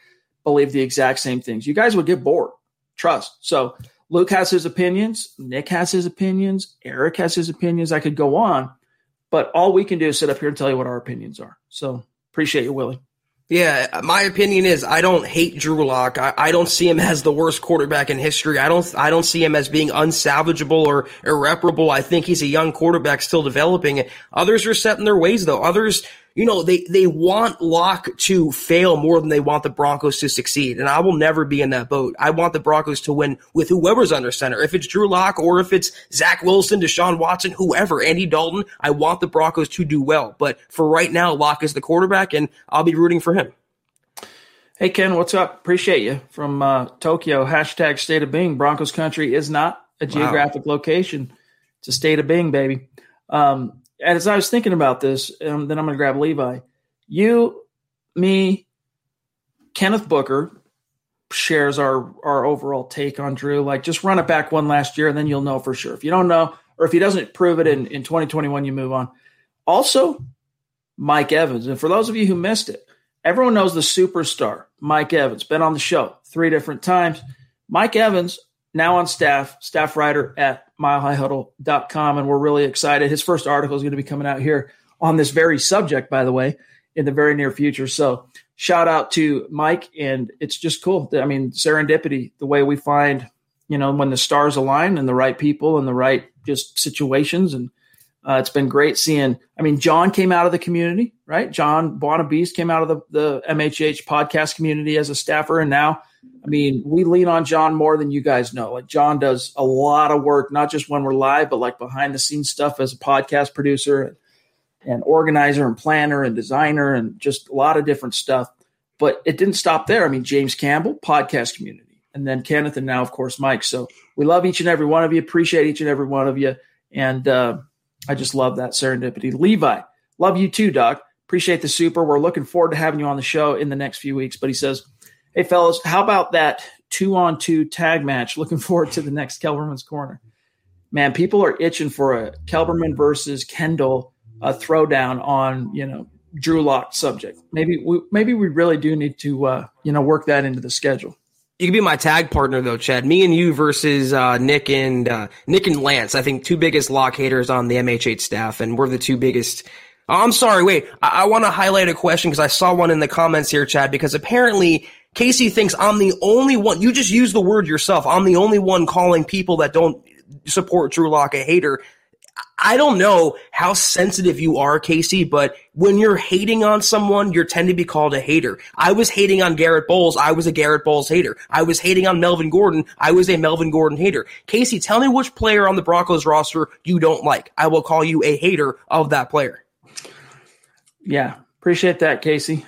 believed the exact same things. You guys would get bored. Trust. So Luke has his opinions, Nick has his opinions, Eric has his opinions. I could go on, but all we can do is sit up here and tell you what our opinions are. So appreciate you, Willie. Yeah, my opinion is I don't hate Drew Lock. I, I, don't see him as the worst quarterback in history. I don't I don't see him as being unsalvageable or irreparable. I think he's a young quarterback still developing. Others are set in their ways though. Others you know, they, they want Lock to fail more than they want the Broncos to succeed. And I will never be in that boat. I want the Broncos to win with whoever's under center. If it's Drew Lock or if it's Zach Wilson, Deshaun Watson, whoever, Andy Dalton, I want the Broncos to do well. But for right now, Lock is the quarterback and I'll be rooting for him. Hey, Ken, what's up? Appreciate you from uh, Tokyo. Hashtag state of being. Broncos country is not a geographic wow. location. It's a state of being, baby. Um, as I was thinking about this, um, then I'm going to grab Levi. You, me, Kenneth Booker shares our our overall take on Drew. Like, just run it back one last year, and then you'll know for sure. If you don't know, or if he doesn't prove it in in 2021, you move on. Also, Mike Evans, and for those of you who missed it, everyone knows the superstar Mike Evans. Been on the show three different times. Mike Evans now on staff, staff writer at milehighhuddle.com. And we're really excited. His first article is going to be coming out here on this very subject, by the way, in the very near future. So shout out to Mike. And it's just cool. I mean, serendipity, the way we find, you know, when the stars align and the right people and the right just situations. And uh, it's been great seeing. I mean, John came out of the community, right? John Bonabiste came out of the, the MHH podcast community as a staffer. And now I mean, we lean on John more than you guys know. Like John does a lot of work, not just when we're live, but like behind the scenes stuff as a podcast producer and, and organizer and planner and designer and just a lot of different stuff. But it didn't stop there. I mean, James Campbell, podcast community, and then Kenneth, and now of course Mike. So we love each and every one of you. Appreciate each and every one of you, and uh, I just love that serendipity. Levi, love you too, Doc. Appreciate the super. We're looking forward to having you on the show in the next few weeks. But he says Hey, fellas, how about that two on two tag match? Looking forward to the next Kelberman's Corner. Man, people are itching for a Kelberman versus Kendall a throwdown on, you know, Drew Lock subject. Maybe we maybe we really do need to uh, you know work that into the schedule. You could be my tag partner though, Chad. Me and you versus uh, Nick and uh, Nick and Lance. I think two biggest lock haters on the MHH staff, and we're the two biggest. I'm sorry. Wait, I, I want to highlight a question because I saw one in the comments here, Chad. Because apparently Casey thinks I'm the only one. You just use the word yourself. I'm the only one calling people that don't support Drew Lock a hater. I don't know how sensitive you are, Casey, but when you're hating on someone, you tend to be called a hater. I was hating on Garett Bolles. I was a Garett Bolles hater. I was hating on Melvin Gordon. I was a Melvin Gordon hater. Casey, tell me which player on the Broncos roster you don't like. I will call you a hater of that player. Yeah. Appreciate that, Casey.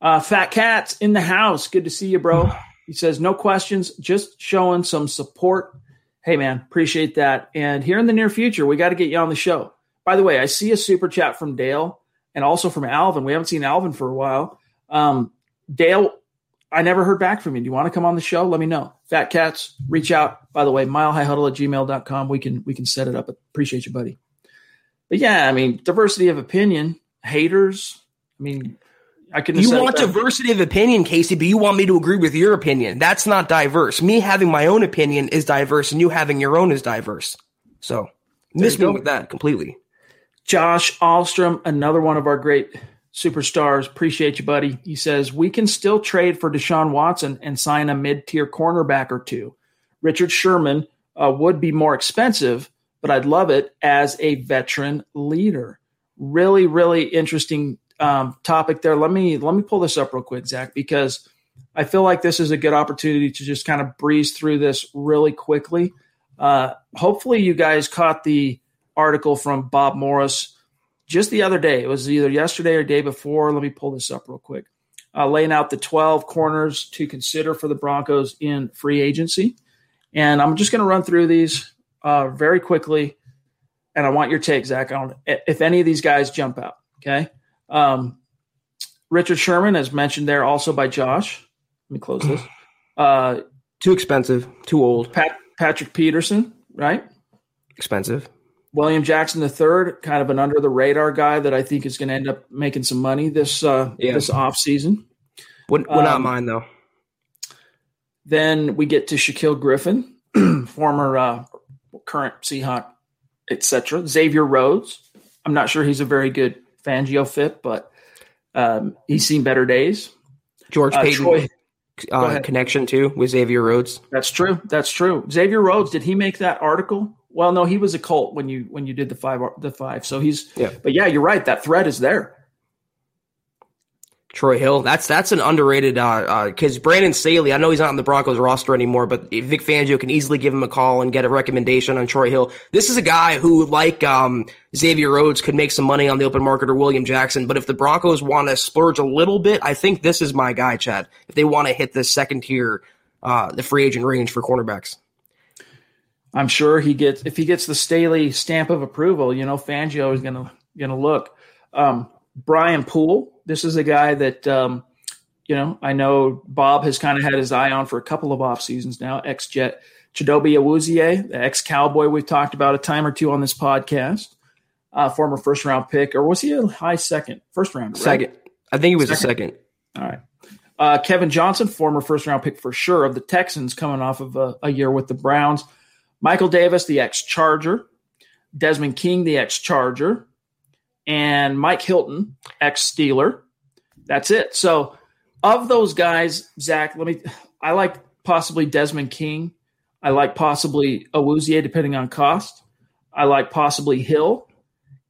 Uh, Fat Cats in the house. Good to see you, bro. He says, no questions, just showing some support. Hey, man, appreciate that. And here in the near future, we got to get you on the show. By the way, I see a super chat from Dale and also from Alvin. We haven't seen Alvin for a while. Um, Dale, I never heard back from you. Do you want to come on the show? Let me know. Fat Cats, reach out. By the way, milehighhuddle at gmail.com. We can, we can set it up. Appreciate you, buddy. But yeah, I mean, diversity of opinion, haters. I mean, I can. You want that. diversity of opinion, Casey, but you want me to agree with your opinion. That's not diverse. Me having my own opinion is diverse, and you having your own is diverse. So miss me with that completely. Josh Alstrom, another one of our great superstars. Appreciate you, buddy. He says we can still trade for Deshaun Watson and sign a mid-tier cornerback or two. Richard Sherman uh, would be more expensive, but I'd love it as a veteran leader. Really, really interesting um, topic there. Let me let me pull this up real quick, Zach, because I feel like this is a good opportunity to just kind of breeze through this really quickly. Uh, hopefully, you guys caught the article from Bob Morris just the other day. It was either yesterday or day before. Let me pull this up real quick. Uh, laying out the 12 corners to consider for the Broncos in free agency. And I'm just going to run through these uh, very quickly. And I want your take, Zach, on if any of these guys jump out. Okay. Um, Richard Sherman, as mentioned there, also by Josh. Let me close this. Uh, too expensive, too old. Pat, Patrick Peterson, right? Expensive. William Jackson III, kind of an under the radar guy that I think is going to end up making some money this uh, Yeah. this off season. Would, would not Um, mind though. Then we get to Shaquill Griffin, former uh, current Seahawk, etc. Xavier Rhodes. I'm not sure he's a very good Fangio fit, but um, he's seen better days. George Uh, Paton Troy, uh, connection too with Xavier Rhodes. that's true. That's true. Xavier Rhodes, did he make that article? Well, no, he was a Colt when you when you did the five the five. So he's Yeah. But yeah, you're right. That threat is there. Troy Hill. That's that's an underrated uh because Brandon Staley. I know he's not on the Broncos roster anymore, but Vic Fangio can easily give him a call and get a recommendation on Troy Hill. This is a guy who, like um, Xavier Rhodes, could make some money on the open market or William Jackson. But if the Broncos want to splurge a little bit, I think this is my guy, Chad. If they want to hit the second tier, uh, the free agent range for cornerbacks. I'm sure he gets if he gets the Staley stamp of approval. You know, Fangio is gonna gonna look. Um, Brian Poole. This is a guy that um, you know I know Bob has kind of had his eye on for a couple of off seasons now. Ex Jet Chidobe Awuzie, the ex Cowboy we've talked about a time or two on this podcast. Uh, former first round pick, or was he a high second first round? Second, I think he was a second. All right. Uh, Kevin Johnson, former first round pick for sure of the Texans, coming off of a, a year with the Browns. Michael Davis, the ex Charger. Desmond King, the ex Charger. And Mike Hilton, ex Steeler. That's it. So, of those guys, Zach, let me, I like possibly Desmond King. I like possibly Awuzie, depending on cost. I like possibly Hill.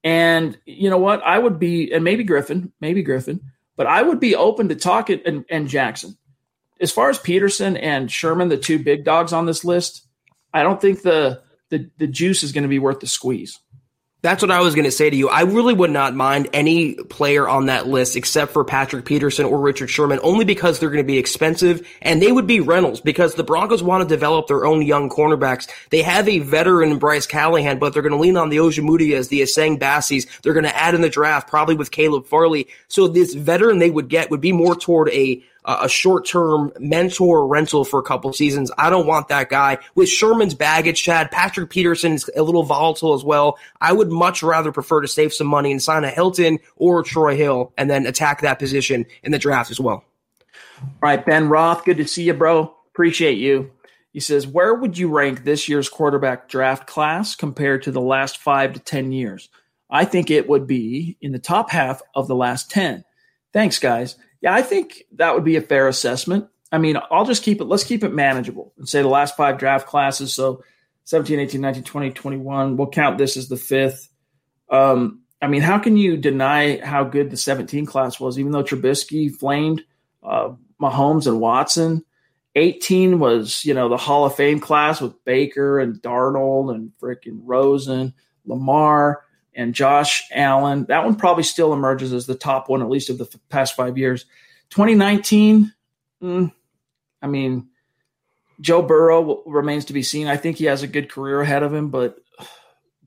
And you know what? I would be, and maybe Griffin, maybe Griffin, but I would be open to talking and, and Jackson. As far as Peterson and Sherman, the two big dogs on this list, I don't think the the, the juice is going to be worth the squeeze. That's what I was going to say to you. I really would not mind any player on that list except for Patrick Peterson or Richard Sherman, only because they're going to be expensive and they would be rentals because the Broncos want to develop their own young cornerbacks. They have a veteran Bryce Callahan, but they're going to lean on the Ojemudias, the Essang Basseys. They're going to add in the draft, probably with Caleb Farley. So this veteran they would get would be more toward a a short-term mentor rental for a couple seasons. I don't want that guy. With Sherman's baggage, Chad, Patrick Peterson is a little volatile as well. I would much rather prefer to save some money and sign a Hilton or a Troy Hill and then attack that position in the draft as well. All right, Ben Roth, good to see you, bro. Appreciate you. He says, Where would you rank this year's quarterback draft class compared to the last five to 10 years? I think it would be in the top half of the last 10. Thanks, guys. Yeah, I think that would be a fair assessment. I mean, I'll just keep it, let's keep it manageable and say the last five draft classes. So 17, 18, 19, 20, 21. We'll count this as the fifth. Um, I mean, how can you deny how good the 17 class was, even though Trubisky flamed uh, Mahomes and Watson? 18 was, you know, the Hall of Fame class with Baker and Darnold and freaking Rosen, Lamar and Josh Allen. That one probably still emerges as the top one, at least of the f- past five years. 2019, mm, I mean, Joe Burrow w- remains to be seen. I think he has a good career ahead of him, but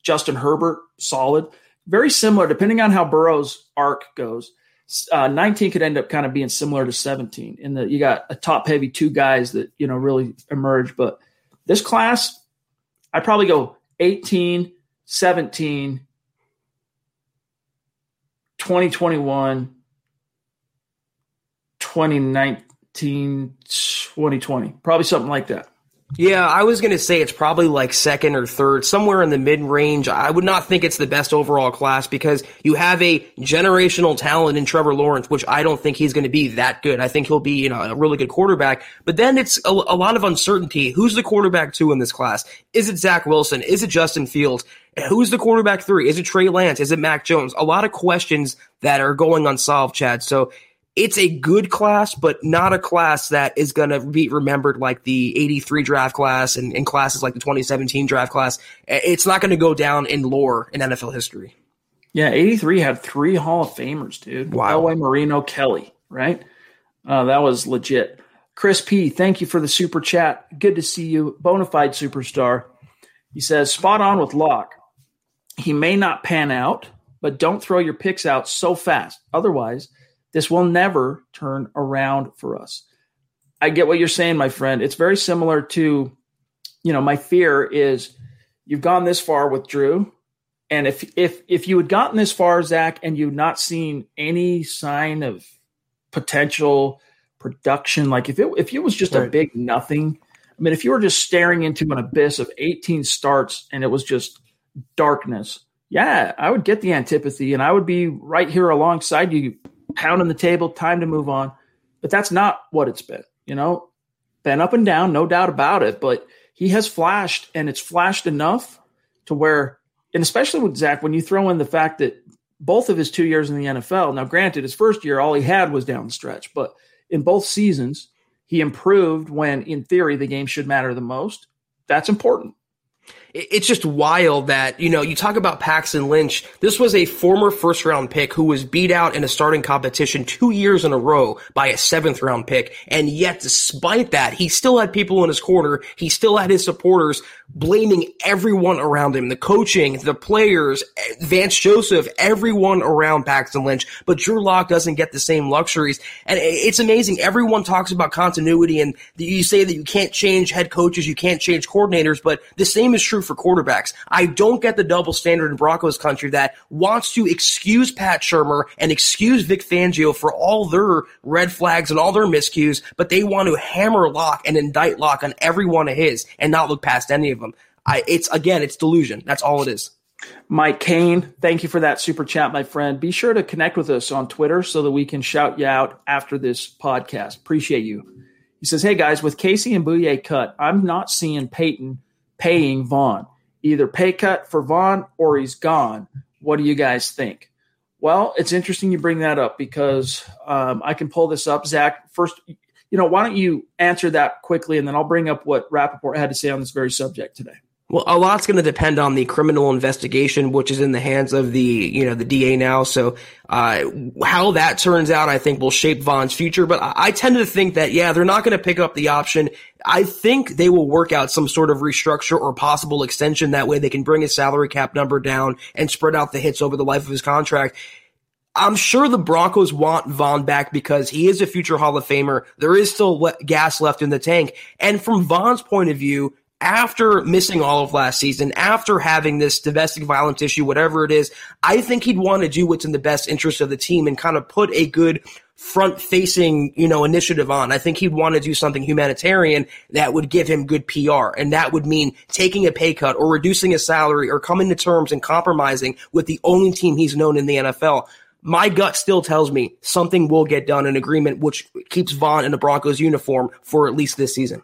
Justin Herbert, solid. Very similar, depending on how Burrow's arc goes. Uh, 19 could end up kind of being similar to 17 in that you got a top heavy two guys that, you know, really emerge. But this class, I'd probably go 18, 17, 2021, 2019, 2020. Probably something like that. Yeah, I was going to say it's probably like second or third, somewhere in the mid range. I would not think it's the best overall class because you have a generational talent in Trevor Lawrence, which I don't think he's going to be that good. I think he'll be, you know, a really good quarterback. But then it's a, a lot of uncertainty. Who's the quarterback two in this class? Is it Zach Wilson? Is it Justin Fields? Who's the quarterback three? Is it Trey Lance? Is it Mac Jones? A lot of questions that are going unsolved, Chad. So it's a good class, but not a class that is going to be remembered like the 83 draft class and, and classes like the 2017 draft class. It's not going to go down in lore in NFL history. Yeah, 83 had three Hall of Famers, dude. Wow. Elway, Marino, Kelly, right? Uh, that was legit. Chris P., thank you for the super chat. Good to see you. Bonafide superstar. He says, spot on with Lock. He may not pan out, but don't throw your picks out so fast. Otherwise, this will never turn around for us. I get what you're saying, my friend. It's very similar to, you know, my fear is you've gone this far with Drew And if if if you had gotten this far, Zach, and you'd not seen any sign of potential production, like if it if it was just right. a big nothing, I mean, if you were just staring into an abyss of 18 starts and it was just darkness, yeah, I would get the antipathy and I would be right here alongside you, pounding the table, time to move on. But that's not what it's been, you know, been up and down, no doubt about it. But he has flashed and it's flashed enough to where, and especially with Zach, when you throw in the fact that both of his two years in the NFL, now granted, his first year, all he had was down the stretch, but in both seasons, he improved when, in theory, the game should matter the most. That's important it's just wild that, you know, you talk about Paxton Lynch. This was a former first round pick who was beat out in a starting competition two years in a row by a seventh round pick. And yet, despite that, he still had people in his corner. He still had his supporters blaming everyone around him, the coaching, the players, Vance Joseph, everyone around Paxton Lynch. But Drew Lock doesn't get the same luxuries. And it's amazing. Everyone talks about continuity and you say that you can't change head coaches, you can't change coordinators, but the same is true for quarterbacks. I don't get the double standard in Broncos country that wants to excuse Pat Shurmur and excuse Vic Fangio for all their red flags and all their miscues, but they want to hammer Lock and indict Lock on every one of his and not look past any of them. I, it's again, it's delusion. That's all it is. Mike Kane, thank you for that super chat, my friend. Be sure to connect with us on Twitter so that we can shout you out after this podcast. Appreciate you. He says, Hey guys, with Casey and Bouye cut, I'm not seeing Paton paying Von. Either pay cut for Von or he's gone. What do you guys think? Well, it's interesting you bring that up because um, I can pull this up. Zach, first, you know, why don't you answer that quickly and then I'll bring up what Rapoport had to say on this very subject today. Well, a lot's going to depend on the criminal investigation, which is in the hands of the, you know, the DA now. So, uh, how that turns out, I think will shape Von's future. But I, I tend to think that, yeah, they're not going to pick up the option. I think they will work out some sort of restructure or possible extension. That way they can bring his salary cap number down and spread out the hits over the life of his contract. I'm sure the Broncos want Von back because he is a future Hall of Famer. There is still gas left in the tank. And from Von's point of view, after missing all of last season, after having this domestic violence issue, whatever it is, I think he'd want to do what's in the best interest of the team and kind of put a good front facing, you know, initiative on. I think he'd want to do something humanitarian that would give him good PR. And that would mean taking a pay cut or reducing his salary or coming to terms and compromising with the only team he's known in the NFL. My gut still tells me something will get done, an agreement which keeps Von in the Broncos uniform for at least this season.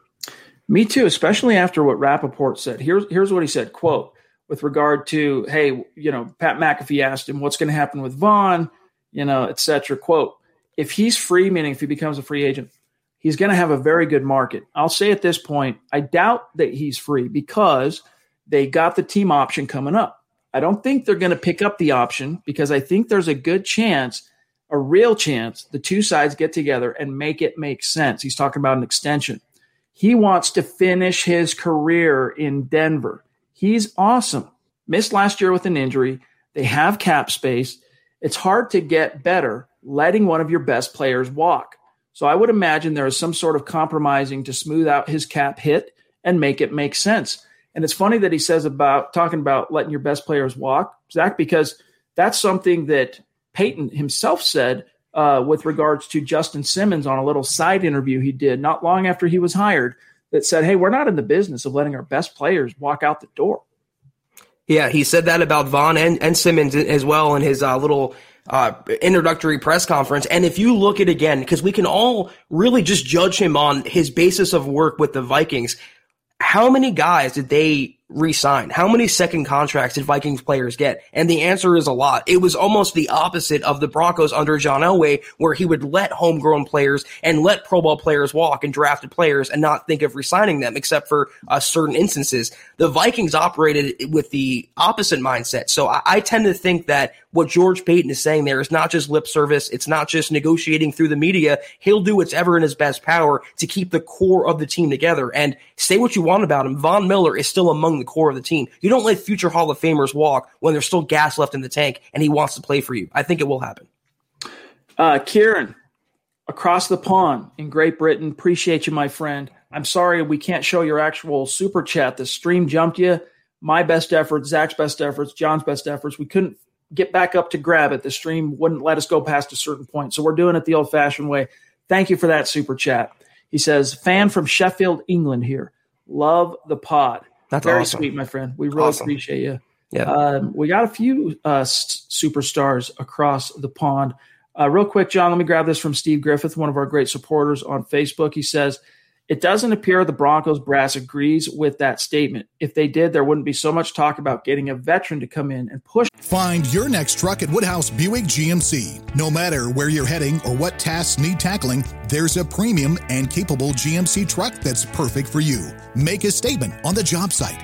Me too, especially after what Rapoport said. Here's here's what he said, quote, with regard to, hey, you know, Pat McAfee asked him what's going to happen with Von, you know, et cetera. Quote, if he's free, meaning if he becomes a free agent, he's going to have a very good market. I'll say at this point, I doubt that he's free because they got the team option coming up. I don't think they're going to pick up the option because I think there's a good chance, a real chance, the two sides get together and make it make sense. He's talking about an extension. He wants to finish his career in Denver. He's awesome. Missed last year with an injury. They have cap space. It's hard to get better letting one of your best players walk. So I would imagine there is some sort of compromising to smooth out his cap hit and make it make sense. And it's funny that he says about talking about letting your best players walk, Zach, because that's something that Paton himself said uh, with regards to Justin Simmons on a little side interview he did not long after he was hired that said, Hey, we're not in the business of letting our best players walk out the door. Yeah, he said that about Von and, and Simmons as well in his uh, little uh, introductory press conference. And if you look at again, because we can all really just judge him on his basis of work with the Vikings, how many guys did they re-sign? How many second contracts did Vikings players get? And the answer is a lot. It was almost the opposite of the Broncos under John Elway, where he would let homegrown players and let Pro Bowl players walk and drafted players and not think of re-signing them, except for uh, certain instances. The Vikings operated with the opposite mindset. So I, I tend to think that what George Paton is saying there is not just lip service. It's not just negotiating through the media. He'll do whatever in his best power to keep the core of the team together. And say what you want about him. Von Miller is still among the core of the team. You don't let future Hall of Famers walk when there's still gas left in the tank and he wants to play for you. I think it will happen. Uh, Kieran, across the pond in Great Britain, appreciate you, my friend. I'm sorry we can't show your actual super chat. The stream jumped you. my best efforts, Zach's best efforts, John's best efforts. We couldn't get back up to grab it. The stream wouldn't let us go past a certain point. So we're doing it the old fashioned way. Thank you for that super chat. He says, fan from Sheffield, England here. Love the pod. That's Very awesome. sweet, my friend. We really Awesome. appreciate you. Yeah. Um, we got a few uh, s- superstars across the pond. Uh, real quick, John, let me grab this from Steve Griffith, one of our great supporters on Facebook. He says, It doesn't appear the Broncos brass agrees with that statement. If they did, there wouldn't be so much talk about getting a veteran to come in and push. Find your next truck at Woodhouse Buick GMC. No matter where you're heading or what tasks need tackling, there's a premium and capable GMC truck that's perfect for you. Make a statement on the job site,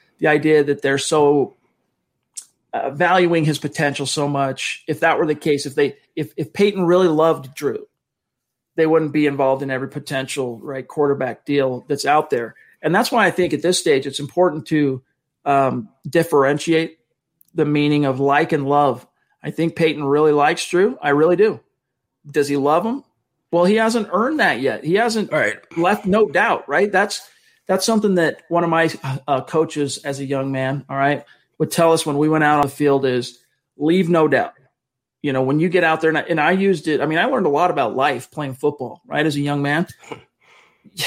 the idea that they're so uh, valuing his potential so much, if that were the case, if they if if Paton really loved Drew, they wouldn't be involved in every potential right quarterback deal that's out there. And that's why I think at this stage it's important to um, differentiate the meaning of like and love. I think Paton really likes Drew. I really do. Does he love him? Well, he hasn't earned that yet. He hasn't All right. left no doubt, right? That's that's something that one of my uh, coaches as a young man, all right, would tell us when we went out on the field is leave no doubt. You know, when you get out there, and I, and I used it. I mean, I learned a lot about life playing football, right, as a young man.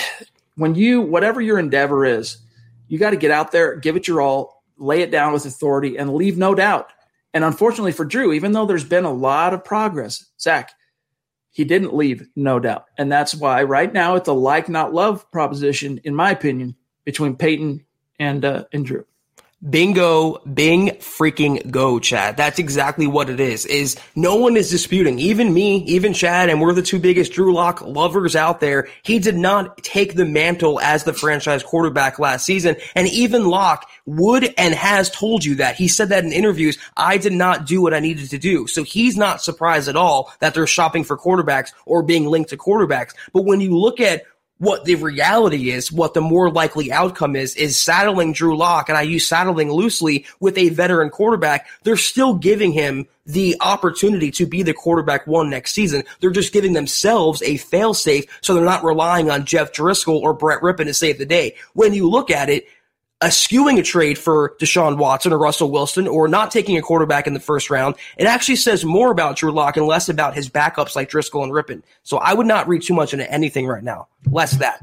When you, whatever your endeavor is, you got to get out there, give it your all, lay it down with authority, and leave no doubt. And unfortunately for Drew, even though there's been a lot of progress, Zach, he didn't leave, no doubt. And that's why right now it's a like not love proposition, in my opinion, between Paton and uh, and Drew. Bingo, bing freaking go, Chad. That's exactly what it is. Is no one is disputing, even me, even Chad, and we're the two biggest Drew Lock lovers out there. He did not take the mantle as the franchise quarterback last season, and even Lock would and has told you that. He said that in interviews. I did not do what I needed to do, so he's not surprised at all that they're shopping for quarterbacks or being linked to quarterbacks. But when you look at what the reality is, what the more likely outcome is, is saddling Drew Lock, and I use saddling loosely with a veteran quarterback. They're still giving him the opportunity to be the quarterback one next season. They're just giving themselves a failsafe so they're not relying on Jeff Driskel or Brett Rypien to save the day. When you look at it, eschewing a trade for Deshaun Watson or Russell Wilson or not taking a quarterback in the first round, it actually says more about Drew Lock and less about his backups like Driskel and Rypien. So I would not read too much into anything right now. Less that.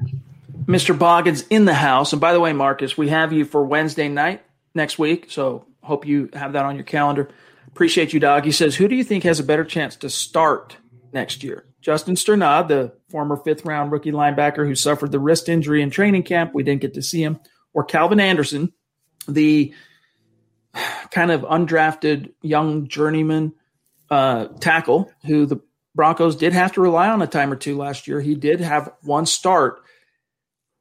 Mr. Boggins in the house. And by the way, Marcus, we have you for Wednesday night next week. So hope you have that on your calendar. Appreciate you, dog. He says, Who do you think has a better chance to start next year? Justin Strnad, the former fifth round rookie linebacker who suffered the wrist injury in training camp. We didn't get to see him. Or Calvin Anderson, the kind of undrafted young journeyman uh, tackle who the Broncos did have to rely on a time or two last year. He did have one start.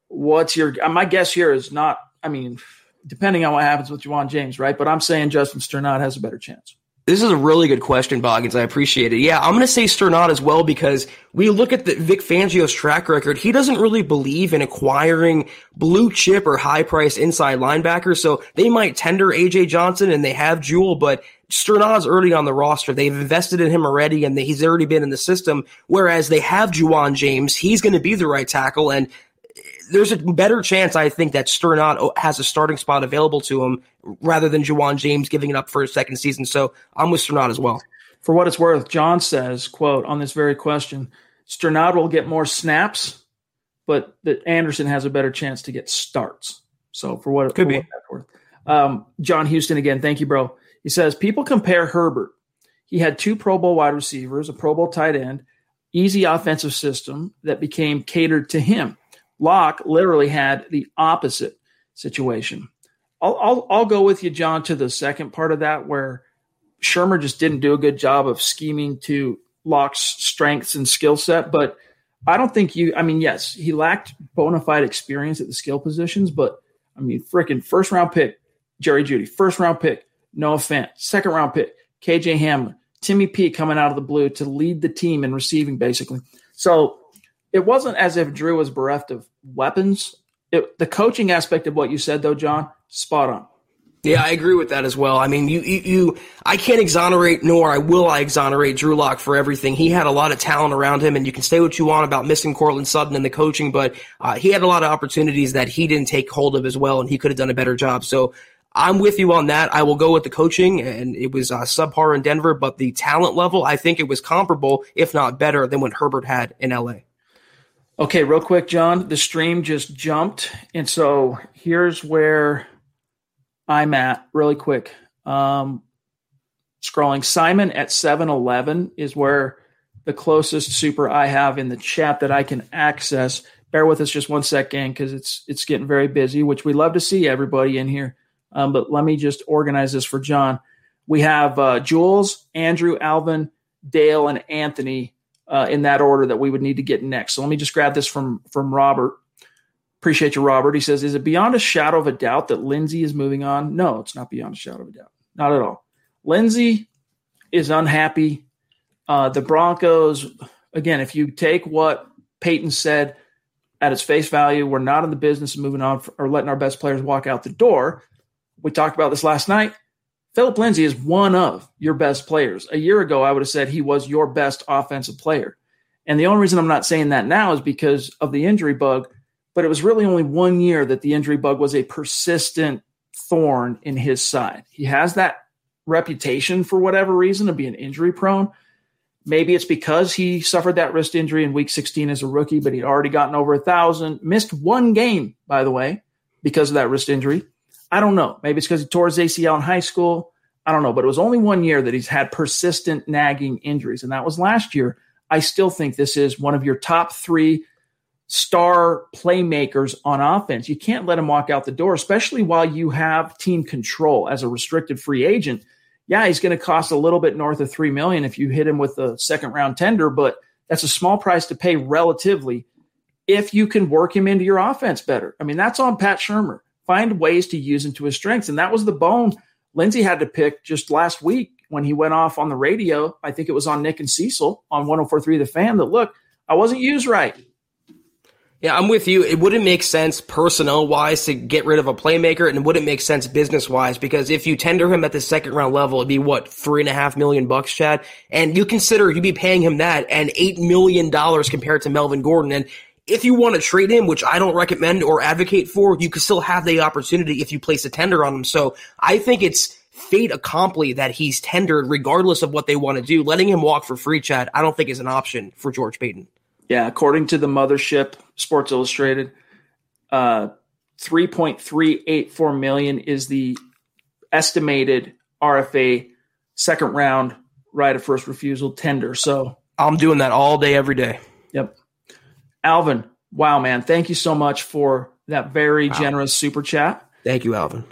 What's your my guess here is not, I mean, depending on what happens with Ja'Wuan James, right? But I'm saying Justin Strnad has a better chance. This is a really good question, Boggins. I appreciate it. Yeah, I'm going to say Strnad as well because we look at the Vic Fangio's track record. He doesn't really believe in acquiring blue chip or high price inside linebackers. So they might tender AJ Johnson and they have Jewell, but Strnad's early on the roster. They've invested in him already, and he's already been in the system. Whereas they have Ja'Wuan James, he's going to be the right tackle, and there's a better chance, I think, that Strnad has a starting spot available to him rather than Ja'Wuan James giving it up for a second season. So I'm with Strnad as well. For what it's worth, John says, "quote on this very question, Strnad will get more snaps, but that Anderson has a better chance to get starts." So for what it could be that's worth, um, John Houston again. Thank you, bro. He says people compare Herbert. He had two Pro Bowl wide receivers, a Pro Bowl tight end, easy offensive system that became catered to him. Lock literally had the opposite situation. I'll, I'll, I'll go with you, John, to the second part of that where Shurmur just didn't do a good job of scheming to Lock's strengths and skill set. But I don't think you, I mean, yes, he lacked bona fide experience at the skill positions, but I mean, freaking first round pick, Jerry Jeudy, first round pick, Noah Fant, second round pick, KJ Hamler, Timmy P coming out of the blue to lead the team in receiving, basically. So it wasn't as if Drew was bereft of weapons. It, the coaching aspect of what you said, though, John, spot on. Yeah, I agree with that as well. I mean, you, you, you, I can't exonerate, nor I will I exonerate Drew Lock for everything. He had a lot of talent around him, and you can say what you want about missing Courtland Sutton and the coaching, but uh, he had a lot of opportunities that he didn't take hold of as well, and he could have done a better job. So I'm with you on that. I will go with the coaching, and it was uh, subpar in Denver, but the talent level, I think it was comparable, if not better, than what Herbert had in LA. Okay, real quick, John. The stream just jumped, and so here's where I'm at. Really quick, um, scrolling. Simon at 7-Eleven is where the closest super I have in the chat that I can access. Bear with us just one second because it's it's getting very busy, which we love to see everybody in here. Um, but let me just organize this for John. We have uh, Jules, Andrew, Alvin, Dale, and Anthony uh, in that order that we would need to get next. So let me just grab this from from Robert. Appreciate you, Robert. He says, "Is it beyond a shadow of a doubt that Lindsay is moving on?" No, it's not beyond a shadow of a doubt. Not at all. Lindsay is unhappy. Uh, the Broncos, again, if you take what Paton said at its face value, we're not in the business of moving on for, or letting our best players walk out the door. We talked about this last night. Philip Lindsay is one of your best players. A year ago, I would have said he was your best offensive player. And the only reason I'm not saying that now is because of the injury bug, but it was really only one year that the injury bug was a persistent thorn in his side. He has that reputation for whatever reason of being injury prone. Maybe it's because he suffered that wrist injury in week 16 as a rookie, but he'd already gotten over a thousand, missed one game, by the way, because of that wrist injury. I don't know. Maybe it's because he tore his ACL in high school. I don't know. But it was only one year that he's had persistent nagging injuries, and that was last year. I still think this is one of your top three star playmakers on offense. You can't let him walk out the door, especially while you have team control as a restricted free agent. Yeah, he's going to cost a little bit north of three million if you hit him with a second round tender, but that's a small price to pay relatively if you can work him into your offense better. I mean, that's on Pat Shurmur find ways to use him to his strengths. And that was the bone Lindsay had to pick just last week when he went off on the radio. I think it was on Nick and Cecil on 1043 The Fan that look, I wasn't used right. Yeah, I'm with you. It wouldn't make sense personnel wise to get rid of a playmaker, and it wouldn't make sense business wise because if you tender him at the second round level, it'd be what three and a half million bucks, Chad. And you consider you'd be paying him that and eight million dollars compared to Melvin Gordon. And if you want to trade him, which I don't recommend or advocate for, you can still have the opportunity if you place a tender on him. So I think it's fate accompli that he's tendered regardless of what they want to do. Letting him walk for free, Chad, I don't think is an option for George Paton. Yeah, according to the mothership, Sports Illustrated, uh, 3.384 million is the estimated RFA second round right of first refusal tender. So I'm doing that all day, every day. Yep. Alvin, wow, man, thank you so much for that very wow. generous super chat. Thank you, Alvin.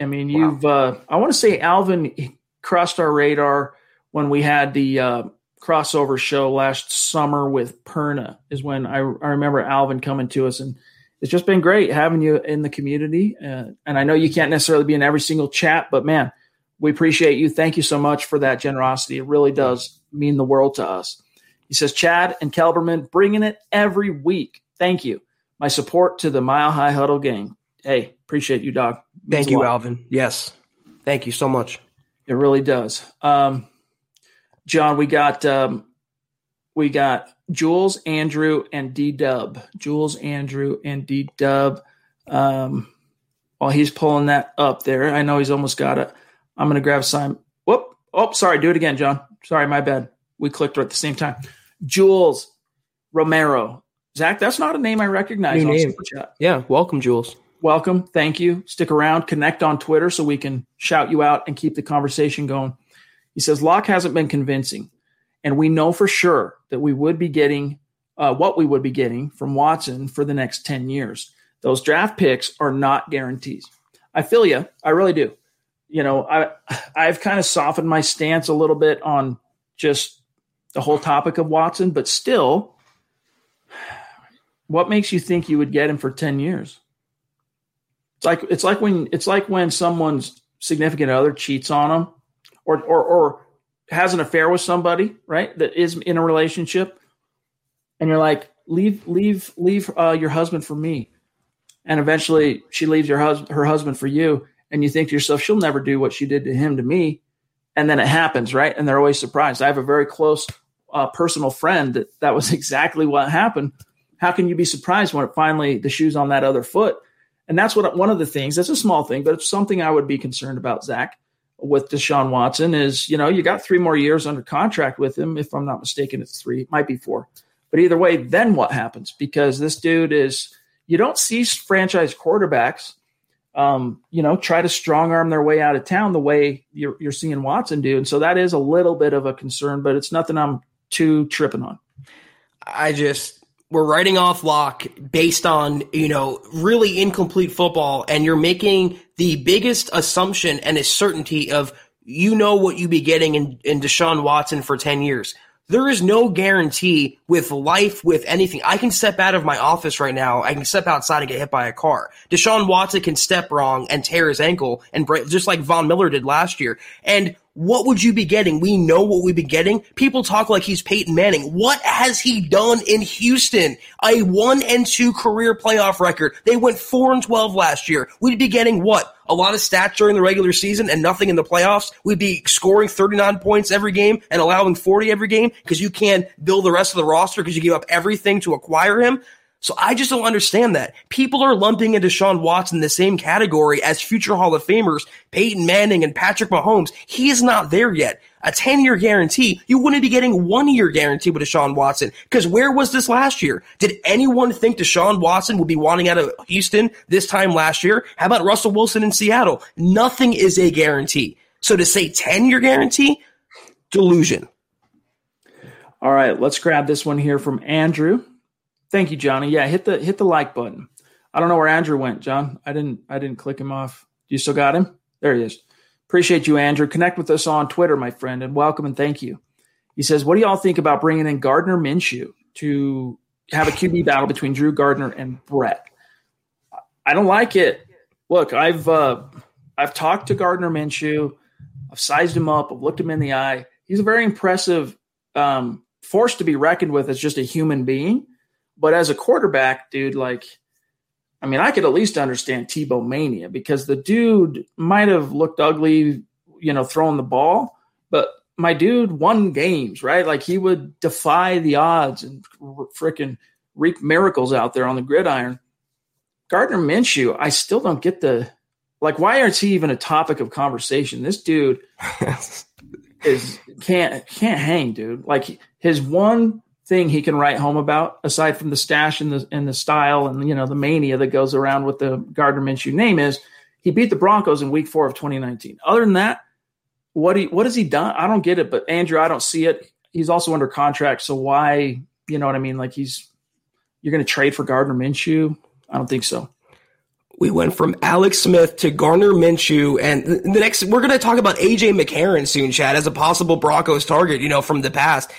I mean, wow. you've, uh, I want to say Alvin crossed our radar when we had the uh, crossover show last summer with Perna, is when I, I remember Alvin coming to us. And it's just been great having you in the community. Uh, and I know you can't necessarily be in every single chat, but man, we appreciate you. Thank you so much for that generosity. It really does mean the world to us. He says, Chad and Kelberman bringing it every week. Thank you. My support to the Mile High Huddle gang. Hey, appreciate you, dog. Thank you, Alvin. Yes. Thank you so much. It really does. Um, John, we got um, we got Jules, Andrew, and D Dub. Jules, Andrew, and D Dub. Um, while he's pulling that up there, I know he's almost got it. I'm going to grab Simon. Whoop. Oh, sorry. Do it again, John. Sorry, my bad. We clicked right at the same time. Jules Romero. Zach, that's not a name I recognize New name. Yeah, welcome, Jules. Welcome. Thank you. Stick around. Connect on Twitter so we can shout you out and keep the conversation going. He says Lock hasn't been convincing, and we know for sure that we would be getting uh, what we would be getting from Watson for the next 10 years. Those draft picks are not guarantees. I feel you. I really do. You know, I I've kind of softened my stance a little bit on just the whole topic of Watson, but still, what makes you think you would get him for 10 years? It's like it's like when it's like when someone's significant other cheats on them or or or has an affair with somebody, right? That is in a relationship and you're like, "Leave leave leave uh, your husband for me." And eventually she leaves your hus- her husband for you and you think to yourself, "She'll never do what she did to him to me." And then it happens, right? And they're always surprised. I have a very close uh, personal friend that that was exactly what happened. How can you be surprised when it finally the shoe's on that other foot? And that's what one of the things. That's a small thing, but it's something I would be concerned about, Zach, with Deshaun Watson. Is you know you got three more years under contract with him. If I'm not mistaken, it's three, might be four. But either way, then what happens? Because this dude is you don't see franchise quarterbacks, um, you know, try to strong arm their way out of town the way you're, you're seeing Watson do, and so that is a little bit of a concern, but it's nothing I'm too tripping on. I just we're writing off Lock based on you know really incomplete football, and you're making the biggest assumption and a certainty of you know what you'd be getting in, in Deshaun Watson for ten years. There is no guarantee with life, with anything. I can step out of my office right now. I can step outside and get hit by a car. Deshaun Watson can step wrong and tear his ankle and break, just like Von Miller did last year. And what would you be getting? We know what we'd be getting. People talk like he's Peyton Manning. What has he done in Houston? A one and two career playoff record. They went four and 12 last year. We'd be getting what? A lot of stats during the regular season and nothing in the playoffs. We'd be scoring 39 points every game and allowing 40 every game because you can't build the rest of the roster because you give up everything to acquire him. So I just don't understand that. People are lumping into Deshaun Watson the same category as future Hall of Famers, Peyton Manning and Patrick Mahomes. He is not there yet. A 10 year guarantee, you wouldn't be getting one year guarantee with Deshaun Watson. Because where was this last year? Did anyone think Deshaun Watson would be wanting out of Houston this time last year? How about Russell Wilson in Seattle? Nothing is a guarantee. So to say 10 year guarantee, delusion. All right, let's grab this one here from Andrew. Thank you, Johnny. Yeah, hit the hit the like button. I don't know where Andrew went, John. I didn't I didn't click him off. You still got him? There he is. Appreciate you, Andrew. Connect with us on Twitter, my friend, and welcome and thank you. He says, "What do y'all think about bringing in Gardner Minshew to have a QB battle between Drew Gardner and Brett?" I don't like it. Look, I've uh, I've talked to Gardner Minshew. I've sized him up. I've looked him in the eye. He's a very impressive um, force to be reckoned with as just a human being. But as a quarterback, dude, like, I mean, I could at least understand Tebow mania because the dude might have looked ugly, you know, throwing the ball, but my dude won games, right? Like he would defy the odds and freaking wreak miracles out there on the gridiron. Gardner Minshew, I still don't get the like. Why aren't he even a topic of conversation? This dude is can't can't hang, dude. Like his one thing he can write home about, aside from the stash and the and the style and you know the mania that goes around with the Gardner Minshew name, is he beat the Broncos in Week Four of 2019. Other than that, what he what has he done? I don't get it. But Andrew, I don't see it. He's also under contract, so why? You know what I mean? Like he's you're going to trade for Gardner Minshew? I don't think so. We went from Alex Smith to Gardner Minshew, and the next we're going to talk about AJ McCarron soon, Chad, as a possible Broncos target. You know, from the past,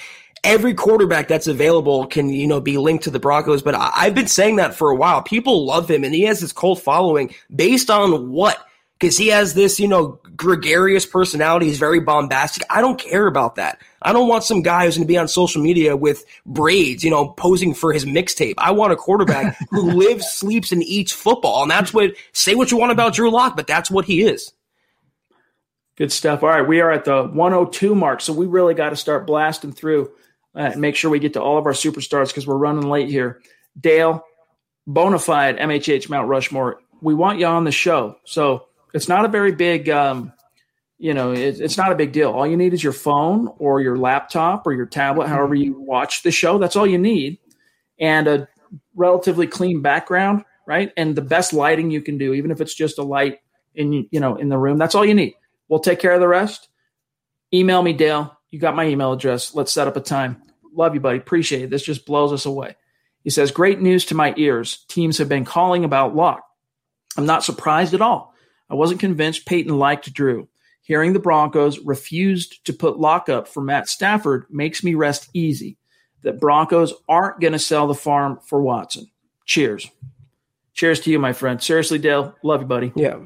every quarterback that's available can you know be linked to the Broncos. But I, have been saying that for a while. People love him, and he has this cult following based on what? Because he has this, you know, gregarious personality. He's very bombastic. I don't care about that. I don't want some guy who's going to be on social media with braids, you know, posing for his mixtape. I want a quarterback who lives, sleeps, and eats football. And that's what, say what you want about Drew Lock, but that's what he is. Good stuff. All right, we are at the 102 mark, so we really got to start blasting through uh, and make sure we get to all of our superstars because we're running late here. Dale, bona fide MHH Mount Rushmore. We want you on the show, so it's not a very big, um, you know, it, it's not a big deal. All you need is your phone or your laptop or your tablet, however you watch the show. That's all you need, and a relatively clean background, right? And the best lighting you can do, even if it's just a light in you know in the room. That's all you need We'll take care of the rest. Email me, Dale. You got my email address. Let's set up a time. Love you, buddy. Appreciate it. This just blows us away. He says, Great news to my ears. Teams have been calling about Lock. I'm not surprised at all. I wasn't convinced Paton liked Drew. Hearing the Broncos refused to put Lock up for Matt Stafford makes me rest easy that Broncos aren't going to sell the farm for Watson. Cheers. Cheers to you, my friend. Seriously, Dale. Love you, buddy. Yeah.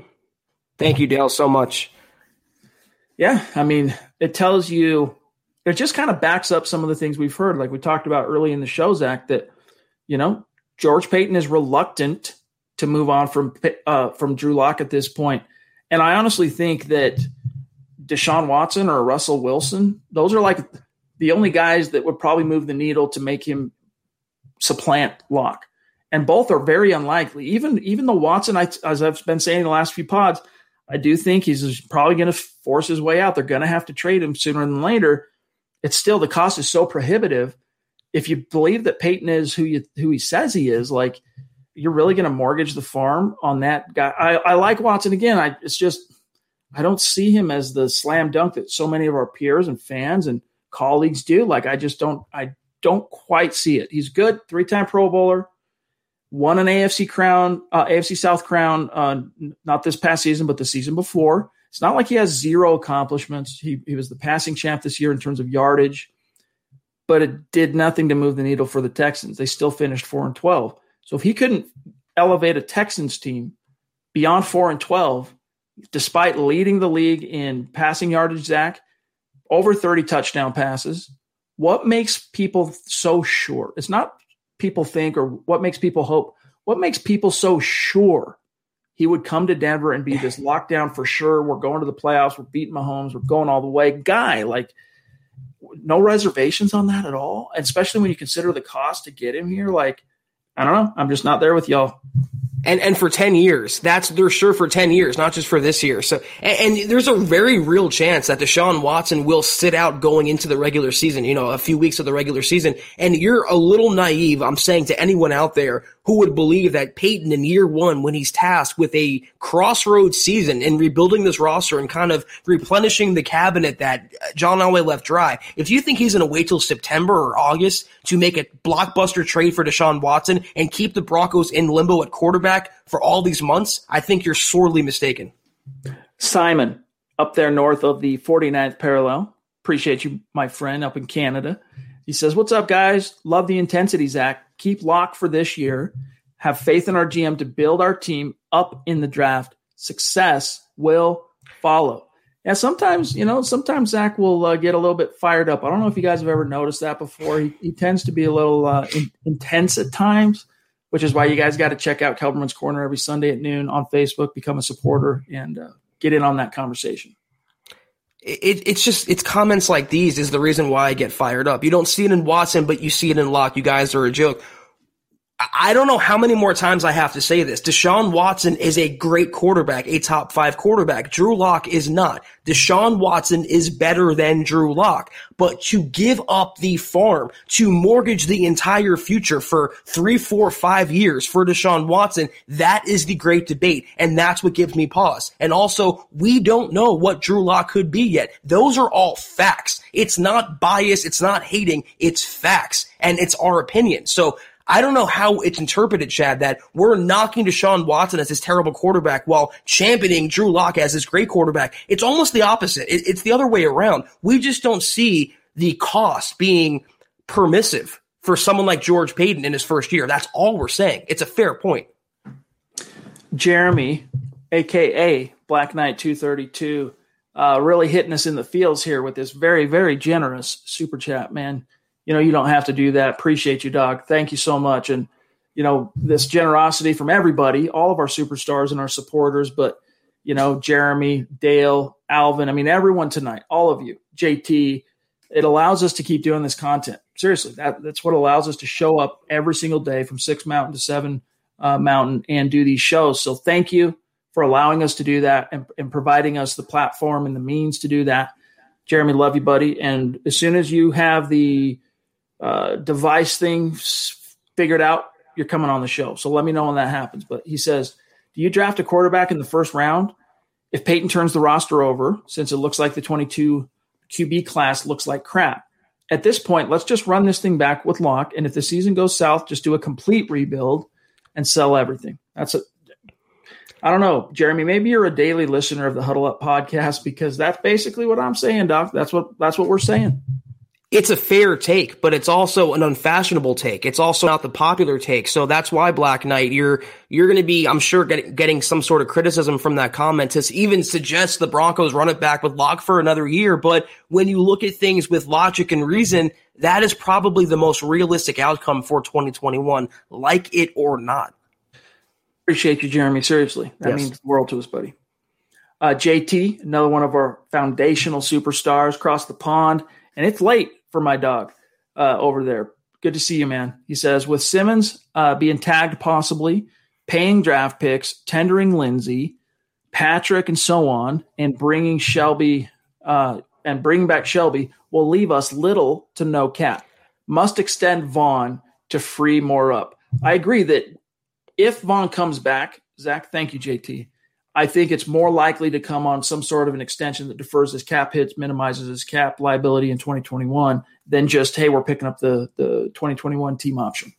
Thank you, Dale, so much. Yeah, I mean, it tells you, it just kind of backs up some of the things we've heard, like we talked about early in the show, Zach. That you know, George Paton is reluctant to move on from uh, from Drew Lock at this point. and I honestly think that Deshaun Watson or Russell Wilson, those are like the only guys that would probably move the needle to make him supplant Lock, and both are very unlikely. Even even the Watson, I, as I've been saying in the last few pods, I do think he's probably going to force his way out. They're going to have to trade him sooner than later. It's still the cost is so prohibitive. If you believe that Paton is who you who he says he is, like you're really going to mortgage the farm on that guy. I, I like Watson again. I it's just I don't see him as the slam dunk that so many of our peers and fans and colleagues do. Like I just don't I don't quite see it. He's good, three time Pro Bowler won an AFC crown, uh, AFC South crown, uh, not this past season, but the season before. It's not like he has zero accomplishments. He, he was the passing champ this year in terms of yardage, but it did nothing to move the needle for the Texans. They still finished four and twelve. So if he couldn't elevate a Texans team beyond four and twelve, despite leading the league in passing yardage, Zach, over thirty touchdown passes, what makes people so sure? It's not people think or what makes people hope? What makes people so sure he would come to Denver and be this lockdown for sure? We're going to the playoffs. We're beating Mahomes. We're going all the way. Guy, like, no reservations on that at all. And especially when you consider the cost to get him here. Like, I don't know. I'm just not there with y'all and and for 10 years that's they're sure for 10 years not just for this year so and, and, there's a very real chance that deshaun watson will sit out going into the regular season you know a few weeks of the regular season and you're a little naive i'm saying to anyone out there who would believe that Paton in year one, when he's tasked with a crossroads season and rebuilding this roster and kind of replenishing the cabinet that John Elway left dry, if you think he's going to wait till September or August to make a blockbuster trade for Deshaun Watson and keep the Broncos in limbo at quarterback for all these months, I think you're sorely mistaken. Simon, up there north of the 49th parallel. Appreciate you, my friend, up in Canada. He says, What's up, guys? Love the intensity, Zach keep lock for this year, have faith in our GM to build our team up in the draft. Success will follow. Yeah, sometimes, you know, sometimes Zach will uh, get a little bit fired up. I don't know if you guys have ever noticed that before. He, he tends to be a little uh, in, intense at times, which is why you guys got to check out Kelberman's Corner every Sunday at noon on Facebook, become a supporter, and uh, get in on that conversation. It, it's just it's comments like these is the reason why I get fired up. You don't see it in Watson, but you see it in Lock. You guys are a joke. I don't know how many more times I have to say this. Deshaun Watson is a great quarterback, a top five quarterback. Drew Lock is not. Deshaun Watson is better than Drew Lock. But to give up the farm, to mortgage the entire future for three, four, five years for Deshaun Watson, that is the great debate. And that's what gives me pause. And also, we don't know what Drew Lock could be yet. Those are all facts. It's not bias. It's not hating. It's facts. And it's our opinion. So I don't know how it's interpreted, Chad, that we're knocking Deshaun Watson as this terrible quarterback while championing Drew Lock as this great quarterback. It's almost the opposite. it's the other way around. We just don't see the cost being permissive for someone like George Paton in his first year. That's all we're saying. It's a fair point. Jeremy, aka Black Knight 232, uh, really hitting us in the fields here with this very, very generous super chat, man you know, you don't have to do that. Appreciate you, dog. Thank you so much. And, you know, this generosity from everybody, all of our superstars and our supporters. But, you know, Jeremy, Dale, Alvin. I mean, everyone tonight, all of you, JT. It allows us to keep doing this content. Seriously, that, that's what allows us to show up every single day from six mountain to seven uh, mountain and do these shows. So thank you for allowing us to do that and, and providing us the platform and the means to do that. Jeremy, love you, buddy. And as soon as you have the uh, device thing figured out, you're coming on the show. So let me know when that happens. But he says, Do you draft a quarterback in the first round? If Paton turns the roster over, since it looks like the 22 QB class looks like crap. At this point, let's just run this thing back with Lock. And if the season goes south, just do a complete rebuild and sell everything. That's a I don't know, Jeremy. Maybe you're a daily listener of the Huddle Up podcast because that's basically what I'm saying, Doc. That's what that's what we're saying it's a fair take, but it's also an unfashionable take. It's also not the popular take. So that's why Black Knight, you're, you're going to be, I'm sure, get, getting some sort of criticism from that comment to even suggest the Broncos run it back with Lock for another year. But when you look at things with logic and reason, that is probably the most realistic outcome for 2021, like it or not. Appreciate you, Jeremy. Seriously. That yes. means the world to us, buddy. Uh, JT, another one of our foundational superstars, across the pond. And it's late for my dog uh, over there. Good to see you, man. He says, with Simmons uh, being tagged possibly, paying draft picks, tendering Lindsay, Patrick, and so on, and bringing Shelby uh, and bringing back Shelby will leave us little to no cap. Must extend Von to free more up. I agree that if Von comes back, Zach, thank you, JT. I think it's more likely to come on some sort of an extension that defers his cap hits, minimizes his cap liability in 2021, than just, hey, we're picking up the, the 2021 team option.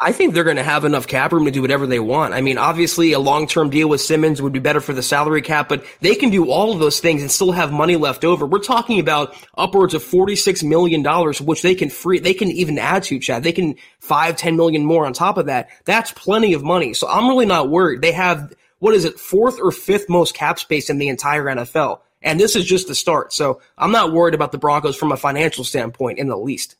I think they're going to have enough cap room to do whatever they want. I mean, obviously, a long term deal with Simmons would be better for the salary cap, but they can do all of those things and still have money left over. We're talking about upwards of $46 million, which they can free, they can even add to, Chad. They can five, ten million more on top of that. That's plenty of money. So I'm really not worried. They have what is it, fourth or fifth most cap space in the entire NFL. And this is just the start. So I'm not worried about the Broncos from a financial standpoint in the least.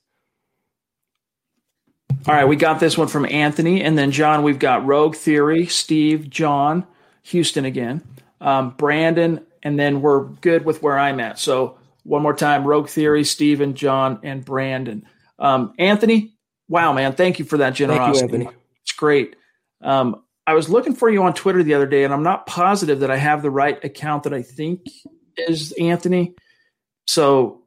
All right, we got this one from Anthony. And then, John, we've got Rogue Theory, Steve, John, Houston again, um, Brandon, and then we're good with where I'm at. So, one more time Rogue Theory, Steven, John, and Brandon. Um, Anthony, wow, man, thank you for that generosity. Thank you, Anthony. It's great. Um, I was looking for you on Twitter the other day, and I'm not positive that I have the right account that I think is Anthony. So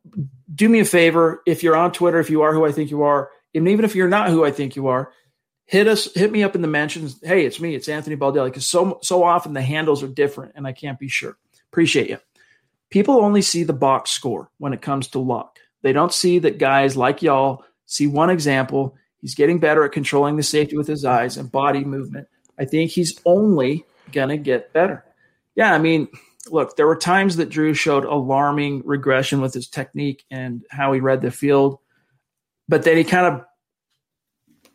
do me a favor. If you're on Twitter, if you are who I think you are, and even if you're not who I think you are, hit us, hit me up in the mentions. Hey, it's me, it's Anthony Baldelli. Because so so often the handles are different and I can't be sure. Appreciate you. People only see the box score when it comes to luck. They don't see that guys like y'all see one example. He's getting better at controlling the safety with his eyes and body movement. I think he's only going to get better. Yeah, I mean, look, there were times that Drew showed alarming regression with his technique and how he read the field, but then he kind of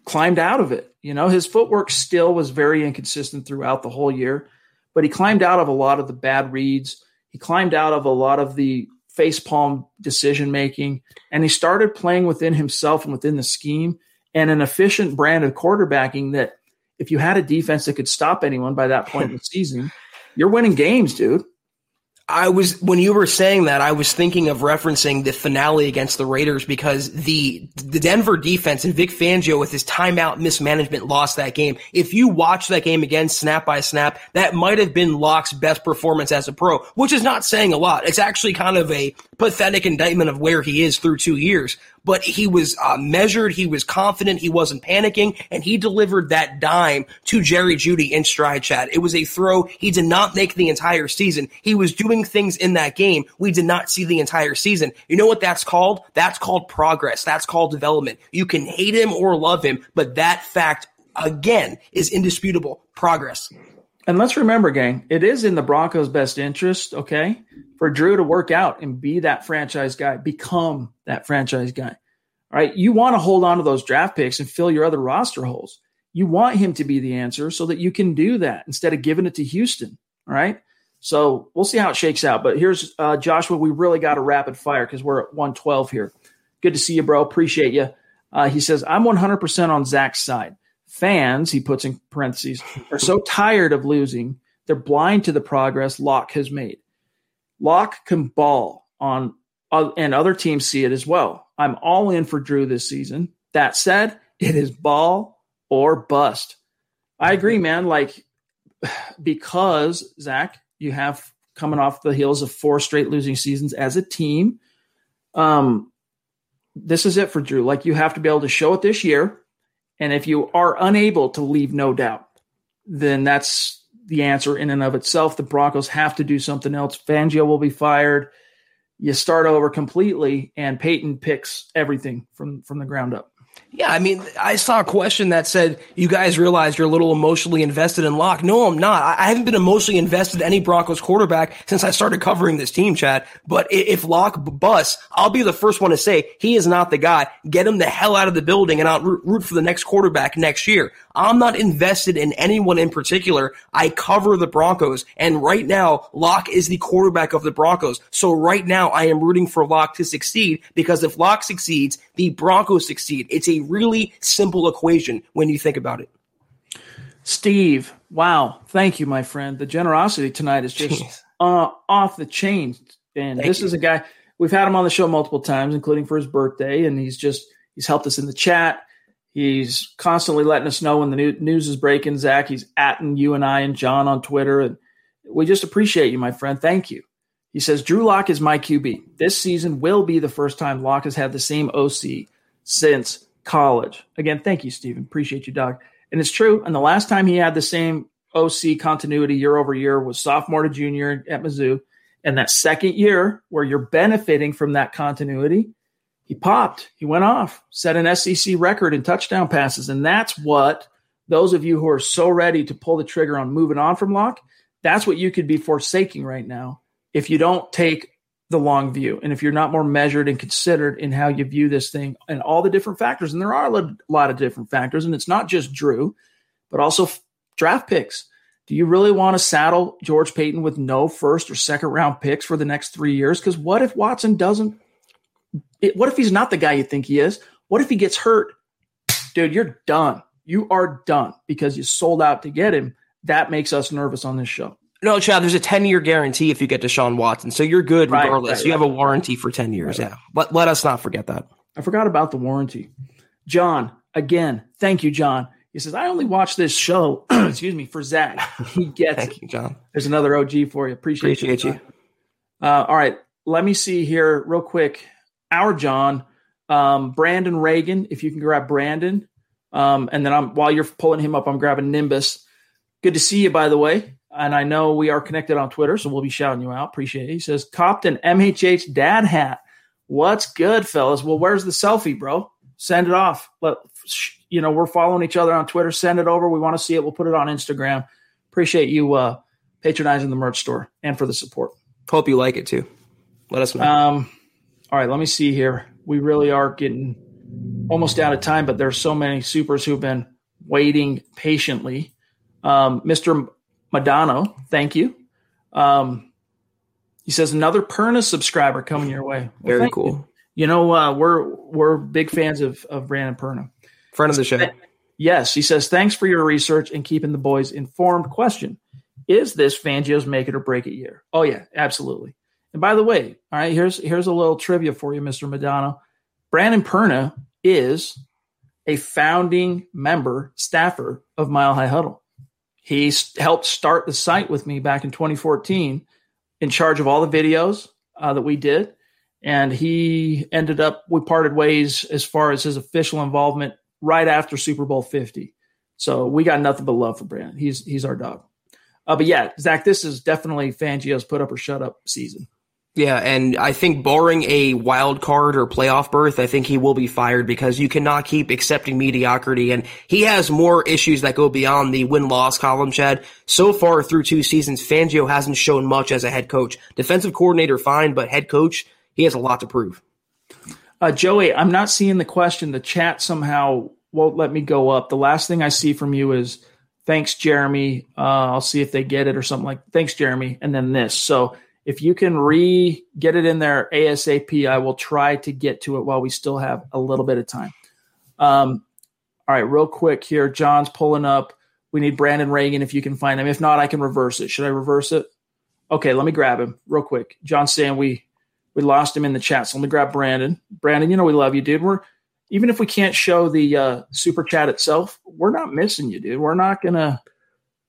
climbed out of it. You know, his footwork still was very inconsistent throughout the whole year, but he climbed out of a lot of the bad reads. He climbed out of a lot of the facepalm decision making, and he started playing within himself and within the scheme and an efficient brand of quarterbacking that if you had a defense that could stop anyone by that point in the season, you're winning games, dude. I was when you were saying that, I was thinking of referencing the finale against the Raiders because the the Denver defense and Vic Fangio with his timeout mismanagement lost that game. If you watch that game again, snap by snap, that might have been Lock's best performance as a pro, which is not saying a lot. It's actually kind of a pathetic indictment of where he is through two years but he was uh, measured. He was confident. He wasn't panicking, and he delivered that dime to Jerry Jeudy in stride. Chad, it was a throw he did not make the entire season. He was doing things in that game we did not see the entire season. You know what that's called? That's called progress. That's called development. You can hate him or love him, but that fact again is indisputable progress. And let's remember, gang, it is in the Broncos' best interest, okay, for Drew to work out and be that franchise guy, become that franchise guy. All right. You want to hold on to those draft picks and fill your other roster holes. You want him to be the answer so that you can do that instead of giving it to Houston. All right. So we'll see how it shakes out. But here's uh, Joshua. We really got a rapid fire because we're at 112 here. Good to see you, bro. Appreciate you. Uh, he says, I'm 100% on Zach's side. Fans, he puts in parentheses, are so tired of losing. They're blind to the progress Lock has made. Lock can ball on, uh, and other teams see it as well. I'm all in for Drew this season. That said, it is ball or bust. I agree, man. Like, because Zach, you have coming off the heels of four straight losing seasons as a team. Um, this is it for Drew. Like, you have to be able to show it this year. And if you are unable to leave no doubt, then that's the answer in and of itself. The Broncos have to do something else. Fangio will be fired. You start over completely, and Paton picks everything from from the ground up. Yeah, I mean, I saw a question that said, "You guys realize you're a little emotionally invested in Lock." No, I'm not. I haven't been emotionally invested in any Broncos quarterback since I started covering this team, Chad. But if Lock busts, I'll be the first one to say he is not the guy. Get him the hell out of the building, and I'll root for the next quarterback next year. I'm not invested in anyone in particular. I cover the Broncos, and right now, Lock is the quarterback of the Broncos. So right now, I am rooting for Lock to succeed because if Lock succeeds, the Broncos succeed. It's a really simple equation when you think about it. Steve, wow. Thank you, my friend. The generosity tonight is just uh, off the chain. And Thank this you. is a guy we've had him on the show multiple times, including for his birthday, and he's just he's helped us in the chat. He's constantly letting us know when the new, news is breaking. Zach, he's atting you and I and John on Twitter, and we just appreciate you, my friend. Thank you. He says Drew Lock is my QB. This season will be the first time Lock has had the same OC since college. Again, thank you, Stephen. Appreciate you, dog. And it's true. And the last time he had the same OC continuity year over year was sophomore to junior at Mizzou. And that second year, where you're benefiting from that continuity, he popped. He went off, set an SEC record in touchdown passes. And that's what those of you who are so ready to pull the trigger on moving on from Lock, that's what you could be forsaking right now if you don't take the long view. And if you're not more measured and considered in how you view this thing and all the different factors and there are a lot of different factors and it's not just drew but also draft picks. Do you really want to saddle george paton with no first or second round picks for the next three years? Because what if watson doesn't what if he's not the guy you think he is? What if he gets hurt? Dude you're done. You are done because you sold out to get him. That makes us nervous on this show no, Chad, there's a 10 year guarantee if you get Deshaun Watson. So you're good regardless. Right, right, you have a warranty for 10 years. Right, yeah. Let, let us not forget that. I forgot about the warranty. John, again, thank you, John. He says, I only watch this show, excuse me, for Zach. He gets thank it. you, John. There's another OG for you. Appreciate, Appreciate you. you. Uh, all right. Let me see here real quick. Our John, um, Brandon Reagan, if you can grab Brandon. Um, and then I'm while you're pulling him up, I'm grabbing Nimbus. Good to see you, by the way and I know we are connected on Twitter, so we'll be shouting you out. Appreciate it. He says, copped an MHH dad hat. What's good, fellas? Well, where's the selfie, bro? Send it off. Let you know we're following each other on Twitter. Send it over. We want to see it. We'll put it on Instagram. Appreciate you uh, patronizing the merch store and for the support. Hope you like it too. Let us know. Um, all right, let me see here. We really are getting almost out of time, but there's so many supers who've been waiting patiently. Um, Mr. Madonna, thank you. Um, he says another Perna subscriber coming your way. Well, Very cool. You. you, know, uh, we're we're big fans of of Brandon Perna, friend of the show. Yes, he says thanks for your research and keeping the boys informed. Question: Is this Fangio's make it or break it year? Oh yeah, absolutely. And by the way, all right, here's here's a little trivia for you, Mister Madonna. Brandon Perna is a founding member staffer of Mile High Huddle. He helped start the site with me back in 2014, in charge of all the videos uh, that we did. And he ended up, we parted ways as far as his official involvement right after Super Bowl 50. So we got nothing but love for Brandon. He's he's our dog. Uh, but yeah, Zach, this is definitely Fangio's put up or shut up season. Yeah, and I think barring a wild card or playoff berth, I think he will be fired because you cannot keep accepting mediocrity. And he has more issues that go beyond the win loss column, Chad. So far through two seasons, Fangio hasn't shown much as a head coach. Defensive coordinator, fine, but head coach, he has a lot to prove. Uh, Joey, I'm not seeing the question. The chat somehow won't let me go up. The last thing I see from you is thanks, Jeremy. Uh, I'll see if they get it or something like thanks, Jeremy. And then this. So, if you can re get it in there ASAP, I will try to get to it while we still have a little bit of time. Um, all right, real quick here. John's pulling up We need Brandon Reagan if you can find him. If not, I can reverse it. Should I reverse it? Okay, let me grab him real quick. John saying we we lost him in the chat, so let me grab Brandon. Brandon, you know we love you, dude. We're even if we can't show the uh, super chat itself, we're not missing you, dude. We're not gonna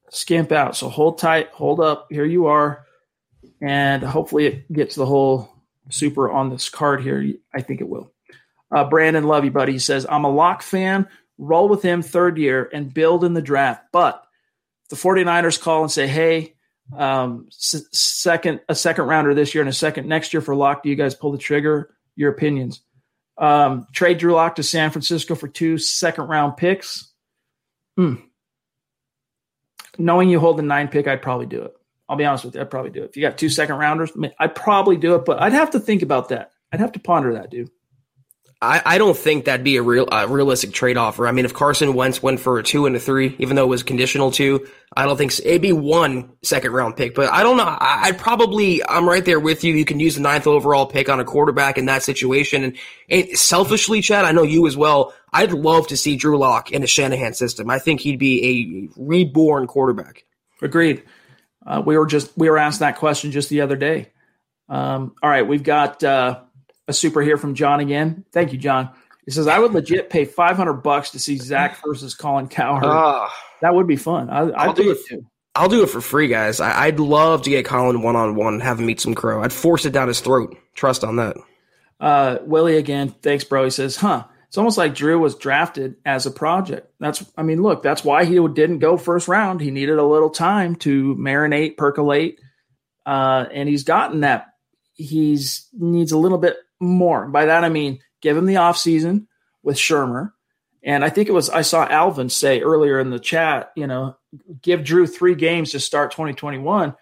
skimp out. So hold tight, hold up. Here you are, and hopefully it gets the whole super on this card here. I think it will. Uh, Brandon, love you, buddy. He says, I'm a lock fan. Roll with him third year and build in the draft. But the 49ers call and say, hey, um, s- second a second rounder this year and a second next year for lock. Do you guys pull the trigger? Your opinions. Um, trade Drew Lock to San Francisco for two second round picks. Hmm. Knowing you hold the nine pick, I'd probably do it. I'll be honest with you, I'd probably do it. If you got two second rounders, I'd probably do it, but I'd have to think about that. I'd have to ponder that, dude. I, I don't think that'd be a real uh, realistic trade offer. I mean, if Carson Wentz went for a two and a three, even though it was conditional two, I don't think so. it'd be one second round pick. But I don't know. I, I'd probably I'm right there with you. You can use the ninth overall pick on a quarterback in that situation. And, and selfishly, Chad, I know you as well. I'd love to see Drew Lock in a Shanahan system. I think he'd be a reborn quarterback. Agreed. Uh, we were just we were asked that question just the other day. Um, all right, we've got. Uh, a super here from John again. Thank you, John. He says, I would legit pay 500 bucks to see Zach versus Colin Cowherd. Uh, that would be fun. I, will do, it too. I'll do it for free, guys. I, would love to get Colin one on one, have him meet some crow. I'd force it down his throat. Trust on that. Uh, Willie again. Thanks, bro. He says, huh. It's almost like Drew was drafted as a project. That's, I mean, look, that's why he didn't go first round. He needed a little time to marinate, percolate, uh, and he's gotten that. He's needs a little bit more. By that I mean give him the offseason with Shurmur. And I think it was I saw Alvin say earlier in the chat, you know, give Drew three games to start 2021.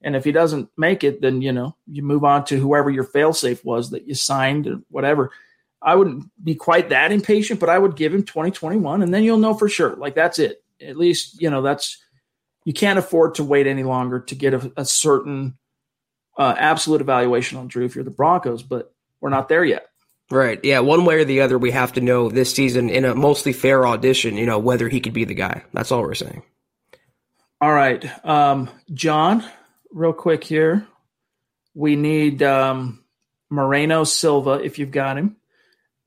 And if he doesn't make it, then you know, you move on to whoever your failsafe was that you signed or whatever. I wouldn't be quite that impatient, but I would give him 2021 and then you'll know for sure. Like that's it. At least, you know, that's you can't afford to wait any longer to get a, a certain uh, absolute evaluation on Drew if you're the Broncos. But we're not there yet. Right. Yeah. One way or the other, we have to know this season in a mostly fair audition, you know, whether he could be the guy. That's all we're saying. All right. Um, John, real quick here. We need um, Moreno Silva, if you've got him.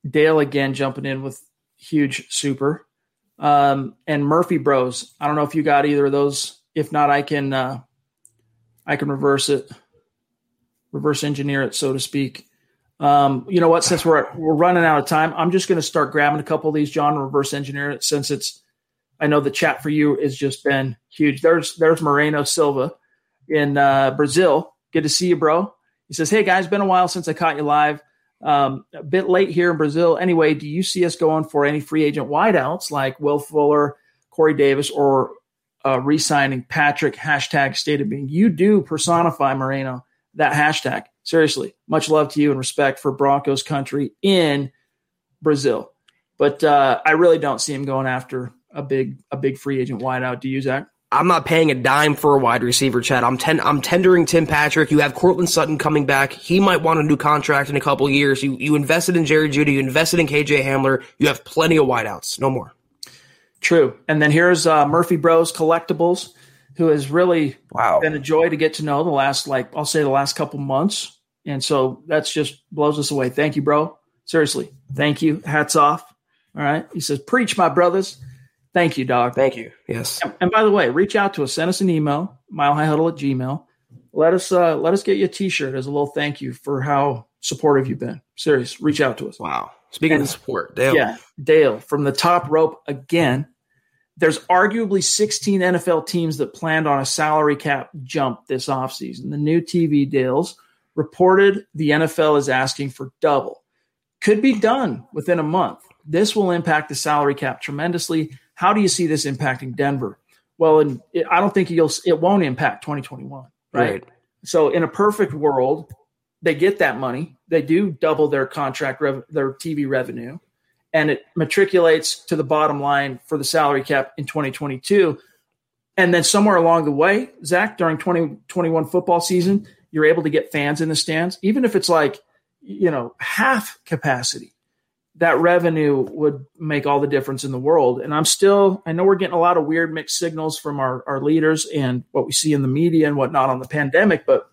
Dale again jumping in with huge super. Um, and Murphy Bros. I don't know if you got either of those. If not, I can uh, I can reverse it, reverse engineer it, so to speak. Um, you know what? Since we're we're running out of time, I'm just going to start grabbing a couple of these, John, reverse engineer it. Since it's, I know the chat for you has just been huge. There's there's Moreno Silva in uh, Brazil. Good to see you, bro. He says, "Hey guys, been a while since I caught you live. Um, a bit late here in Brazil. Anyway, do you see us going for any free agent wideouts like Will Fuller, Corey Davis, or uh, re-signing Patrick? Hashtag state of being. You do personify Moreno that hashtag seriously, much love to you and respect for Broncos country in Brazil. But uh, I really don't see him going after a big a big free agent wideout. Do you, Zach? I'm not paying a dime for a wide receiver, Chad. I'm ten, I'm tendering Tim Patrick. You have Courtland Sutton coming back. He might want a new contract in a couple years. You you invested in Jerry Jeudy. You invested in KJ Hamler. You have plenty of wideouts. No more. True. And then here's uh, Murphy Bros Collectibles who has really wow. been a joy to get to know the last, like, I'll say the last couple months. And so that's just blows us away. Thank you, bro. Seriously. Thank you. Hats off. All right. He says, Preach, my brothers. Thank you, dog. Thank you. Yes. And by the way, reach out to us. Send us an email, milehighhuddle at gmail. Let us uh, let us get you a t-shirt as a little thank you for how supportive you've been. Serious. Reach out to us. Wow. Speaking and, of support, Dale. Yeah, Dale from the top rope again there's arguably 16 NFL teams that planned on a salary cap jump this offseason. The new TV deals reported the NFL is asking for double. Could be done within a month. This will impact the salary cap tremendously. How do you see this impacting Denver? Well, and I don't think you'll it won't impact 2021, right? right? So in a perfect world, they get that money. They do double their contract rev- their TV revenue and it matriculates to the bottom line for the salary cap in 2022. And then somewhere along the way, Zach, during 2021 football season, you're able to get fans in the stands, even if it's like, you know, half capacity. That revenue would make all the difference in the world. And I'm still, I know we're getting a lot of weird mixed signals from our, our leaders and what we see in the media and whatnot on the pandemic, but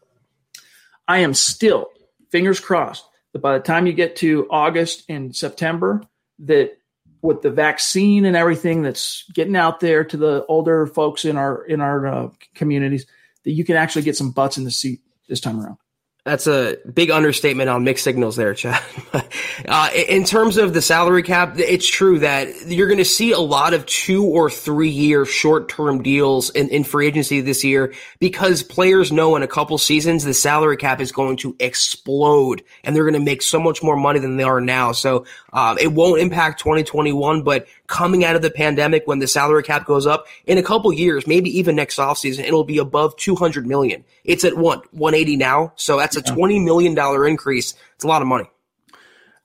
I am still, fingers crossed, that by the time you get to August and September, that with the vaccine and everything that's getting out there to the older folks in our in our uh, communities, that you can actually get some butts in the seat this time around. That's a big understatement on mixed signals there, Chad. uh, in terms of the salary cap, it's true that you're going to see a lot of two or three year short term deals in, in free agency this year because players know in a couple seasons the salary cap is going to explode and they're going to make so much more money than they are now. So um, it won't impact 2021, but coming out of the pandemic when the salary cap goes up in a couple years, maybe even next offseason, it'll be above 200 million. It's at what, 180 now? So that's a $20 million increase. It's a lot of money.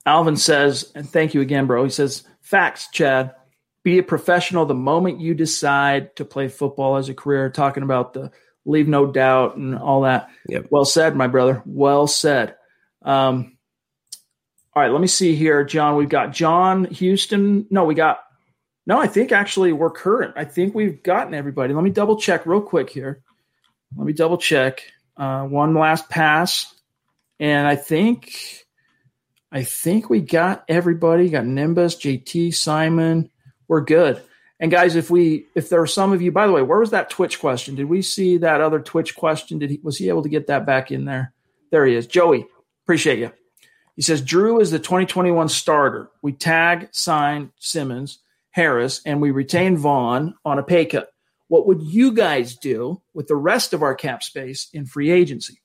Alvin says, and thank you again, bro. He says, facts, Chad. Be a professional the moment you decide to play football as a career, talking about the leave no doubt and all that. Yep. Well said, my brother. Well said. Um, all right, let me see here, John. We've got John Houston. No, we got no, I think actually we're current. I think we've gotten everybody. Let me double check real quick here. Let me double check. Uh, one last pass, and I think, I think we got everybody. Got Nimbus, JT, Simon. We're good. And guys, if we, if there are some of you, by the way, where was that Twitch question? Did we see that other Twitch question? Did he was he able to get that back in there? There he is, Joey. Appreciate you. He says Drew is the 2021 starter. We tag, sign Simmons Harris, and we retain Von on a pay cut. What would you guys do with the rest of our cap space in free agency?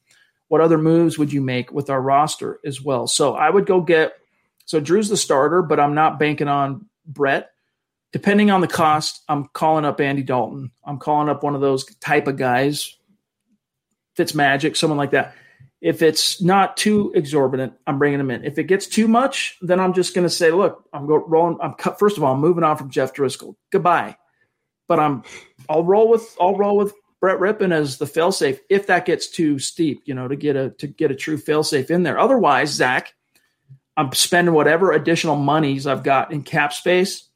What other moves would you make with our roster as well? So I would go get so Drew's the starter, but I'm not banking on Brett. Depending on the cost, I'm calling up Andy Dalton. I'm calling up one of those type of guys, Fitz Magic, someone like that. If it's not too exorbitant, I'm bringing them in. If it gets too much, then I'm just going to say, look, I'm going rolling. I'm cut. First of all, I'm moving on from Jeff Driskel. Goodbye. But I'm, I'll roll with, I'll roll with Brett Rypien as the failsafe if that gets too steep, you know, to get a to get a true failsafe in there. Otherwise, Zach, I'm spending whatever additional monies I've got in cap space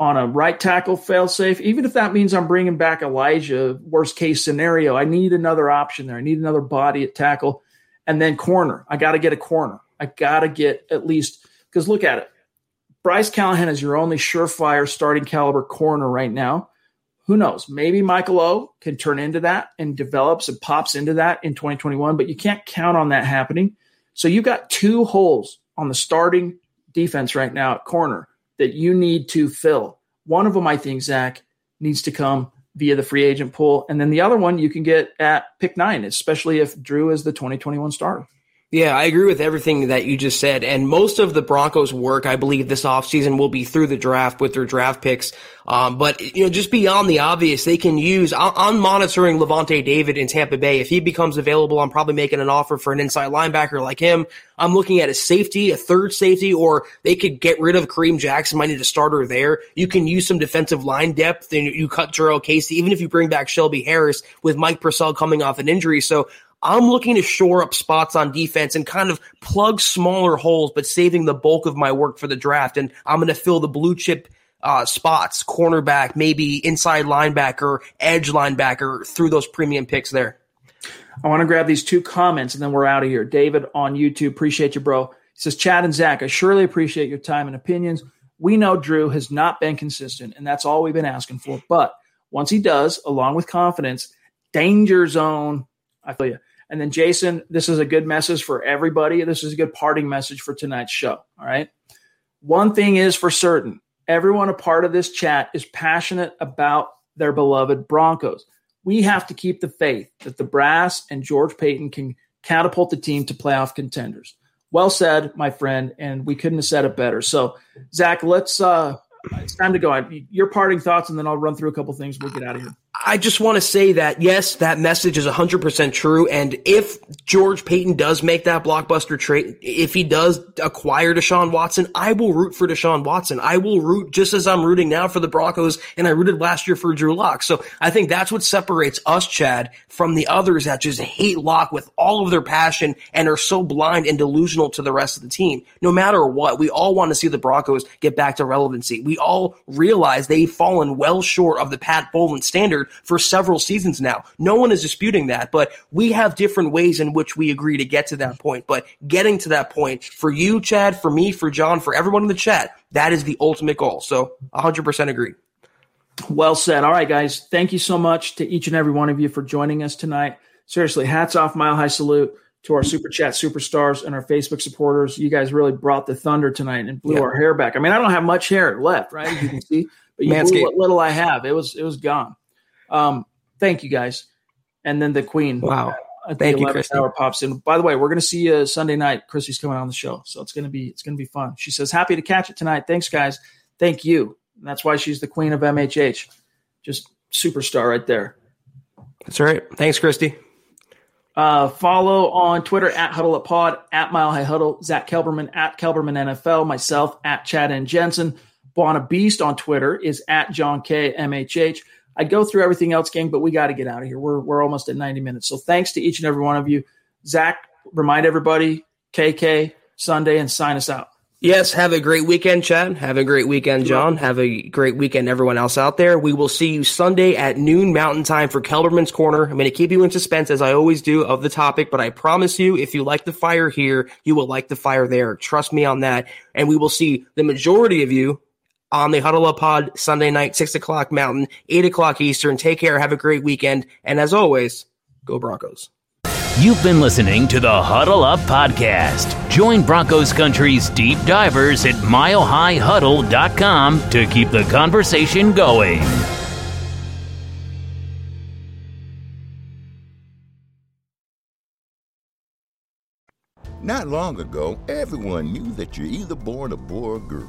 on a right tackle failsafe, even if that means I'm bringing back Elijah. Worst case scenario, I need another option there. I need another body at tackle and then corner. I got to get a corner. I got to get at least because look at it. Bryce Callahan is your only surefire starting caliber corner right now. Who knows? Maybe Michael O can turn into that and develops and pops into that in 2021, but you can't count on that happening. So you've got two holes on the starting defense right now at corner that you need to fill. One of them, I think, Zach, needs to come via the free agent pool. And then the other one you can get at pick nine, especially if Drew is the 2021 starter. Yeah, I agree with everything that you just said. And most of the Broncos' work, I believe, this offseason will be through the draft with their draft picks. Um, but, you know, just beyond the obvious, they can use, I'm monitoring Lavonte David in Tampa Bay. If he becomes available, I'm probably making an offer for an inside linebacker like him. I'm looking at a safety, a third safety, or they could get rid of Kareem Jackson, might need a starter there. You can use some defensive line depth and you cut Jurrell Casey, even if you bring back Shelby Harris with Mike Purcell coming off an injury. So I'm looking to shore up spots on defense and kind of plug smaller holes, but saving the bulk of my work for the draft. And I'm going to fill the blue chip uh, spots, cornerback, maybe inside linebacker, edge linebacker through those premium picks there. I want to grab these two comments and then we're out of here. David on YouTube, appreciate you, bro. He says, Chad and Zach, I surely appreciate your time and opinions. We know Drew has not been consistent, and that's all we've been asking for. But once he does, along with confidence, danger zone, I feel you. And then, Jason, this is a good message for everybody. This is a good parting message for tonight's show. All right. One thing is for certain everyone a part of this chat is passionate about their beloved Broncos. We have to keep the faith that the brass and George Paton can catapult the team to playoff contenders. Well said, my friend, and we couldn't have said it better. So, Zach, let's uh it's time to go. Your parting thoughts, and then I'll run through a couple things. We'll get out of here. I just want to say that yes, that message is 100% true. And if George Paton does make that blockbuster trade, if he does acquire Deshaun Watson, I will root for Deshaun Watson. I will root just as I'm rooting now for the Broncos and I rooted last year for Drew Lock. So I think that's what separates us, Chad, from the others that just hate Lock with all of their passion and are so blind and delusional to the rest of the team. No matter what, we all want to see the Broncos get back to relevancy. We all realize they've fallen well short of the Pat Bowlen standard for several seasons now. No one is disputing that, but we have different ways in which we agree to get to that point. But getting to that point for you, Chad, for me, for John, for everyone in the chat, that is the ultimate goal. So 100% agree. Well said. All right, guys. Thank you so much to each and every one of you for joining us tonight. Seriously, hats off, mile high salute to our super chat superstars and our Facebook supporters. You guys really brought the thunder tonight and blew our hair back. I mean, I don't have much hair left, right? As you can see, but you blew what little I have. It was it was gone. Um, thank you guys. And then the Queen. Wow. At Thank the you, 11th Christy. hour pops in. By the way, we're going to see you Sunday night. Christy's coming on the show, so it's going to be it's going to be fun. She says, "Happy to catch it tonight. Thanks, guys. Thank you." And that's why she's the queen of MHH. Just superstar right there. That's right. Thanks, Christy. Uh, follow on Twitter at Huddle Up Pod, at Mile High Huddle, Zach Kelberman at Kelberman NFL, myself at Chad and Jensen. Buona Beast on Twitter is at John K MHH. I'd go through everything else, gang, but we got to get out of here. We're we're almost at 90 minutes. So thanks to each and every one of you. Zach, remind everybody, KK, Sunday, and sign us out. Yes, have a great weekend, Chad. Have a great weekend, John. Have a great weekend, everyone else out there. We will see you Sunday at noon Mountain Time for Kelberman's Corner. I'm going to keep you in suspense as I always do of the topic, but I promise you, if you like the fire here, you will like the fire there. Trust me on that. And we will see the majority of you on the Huddle Up Pod Sunday night, 6 o'clock Mountain, 8 o'clock Eastern. Take care. Have a great weekend. And as always, go Broncos. You've been listening to the Huddle Up Podcast. Join Broncos Country's deep divers at milehighhuddle.com to keep the conversation going. Not long ago, everyone knew that you're either born a boy or girl.